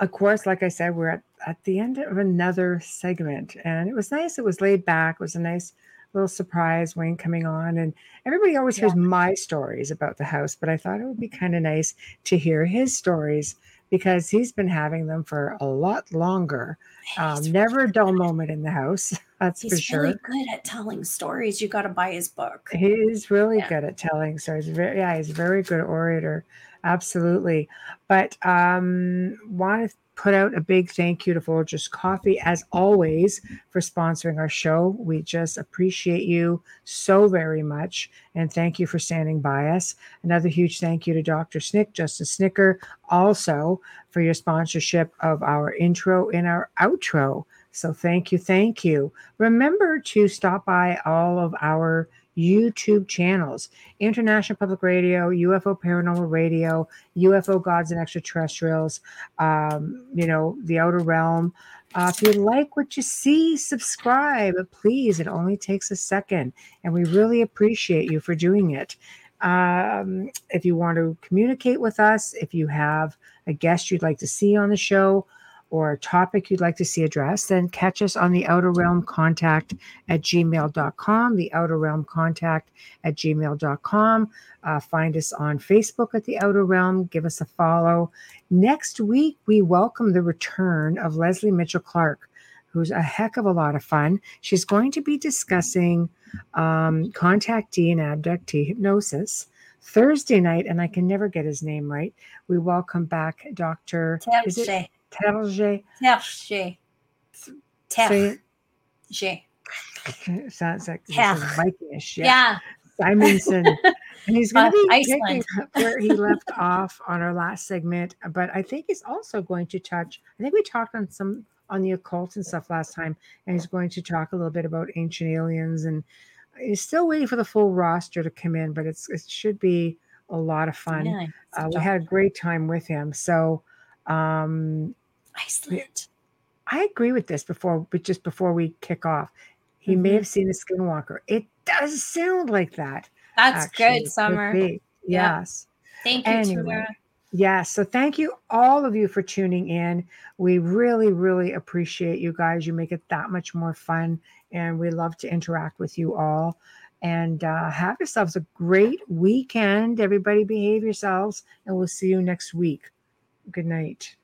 of course, like I said, we're at, at the end of another segment, and it was nice. It was laid back. It was a nice little surprise, Wayne coming on. And everybody always hears my stories about the house, but I thought it would be kind of nice to hear his stories because he's been having them for a lot longer. Um, He's, never a dull moment in the house, that's for sure. he's really good at telling stories. You got to buy his book. He's really Yeah. good at telling stories. Very, yeah, he's a very good orator. Absolutely. But um, want to put out a big thank you to Folgers Coffee, as always, for sponsoring our show. We just appreciate you so very much. And thank you for standing by us. Another huge thank you to Dr. Snick, Justin Snicker, also for your sponsorship of our intro and our outro. So thank you, thank you. Remember to stop by all of our YouTube channels International Public Radio, UFO Paranormal Radio, UFO Gods and Extraterrestrials, um, you know, The Outer Realm. Uh, if you like what you see, subscribe, please. It only takes a second, and we really appreciate you for doing it. Um, if you want to communicate with us, if you have a guest you'd like to see on the show, or a topic you'd like to see addressed, then catch us on the outer realm contact at gmail.com, the outer realm contact at gmail.com. Uh, find us on Facebook at the outer realm. Give us a follow. Next week, we welcome the return of Leslie Mitchell Clark, who's a heck of a lot of fun. She's going to be discussing um, contactee and abductee hypnosis. Thursday night, and I can never get his name right. We welcome back Dr. Terje. Terje? Terje. Say Terje. it. Sounds like this Ter- is Vikingish. Yeah. Yeah. Simonsen. and he's going to be Iceland. picking up where he left off on our last segment. But I think he's also going to touch, I think we talked on some on the occult and stuff last time, and he's going to talk a little bit about ancient aliens. And he's still waiting for the full roster to come in, but it's it should be a lot of fun. Yeah, Uh, we had a great time with him. So um, Iceland. I agree with this before, but just before we kick off, he may Mhm. have seen a skinwalker. It does sound like that. That's actually. Good, Summer. be. Yeah. Yes. Thank you, Anyway. Yes. So thank you, all of you, for tuning in. We really, really appreciate you guys. You make it that much more fun, and we love to interact with you all. And uh, have yourselves a great weekend. Everybody, behave yourselves, and we'll see you next week. Good night.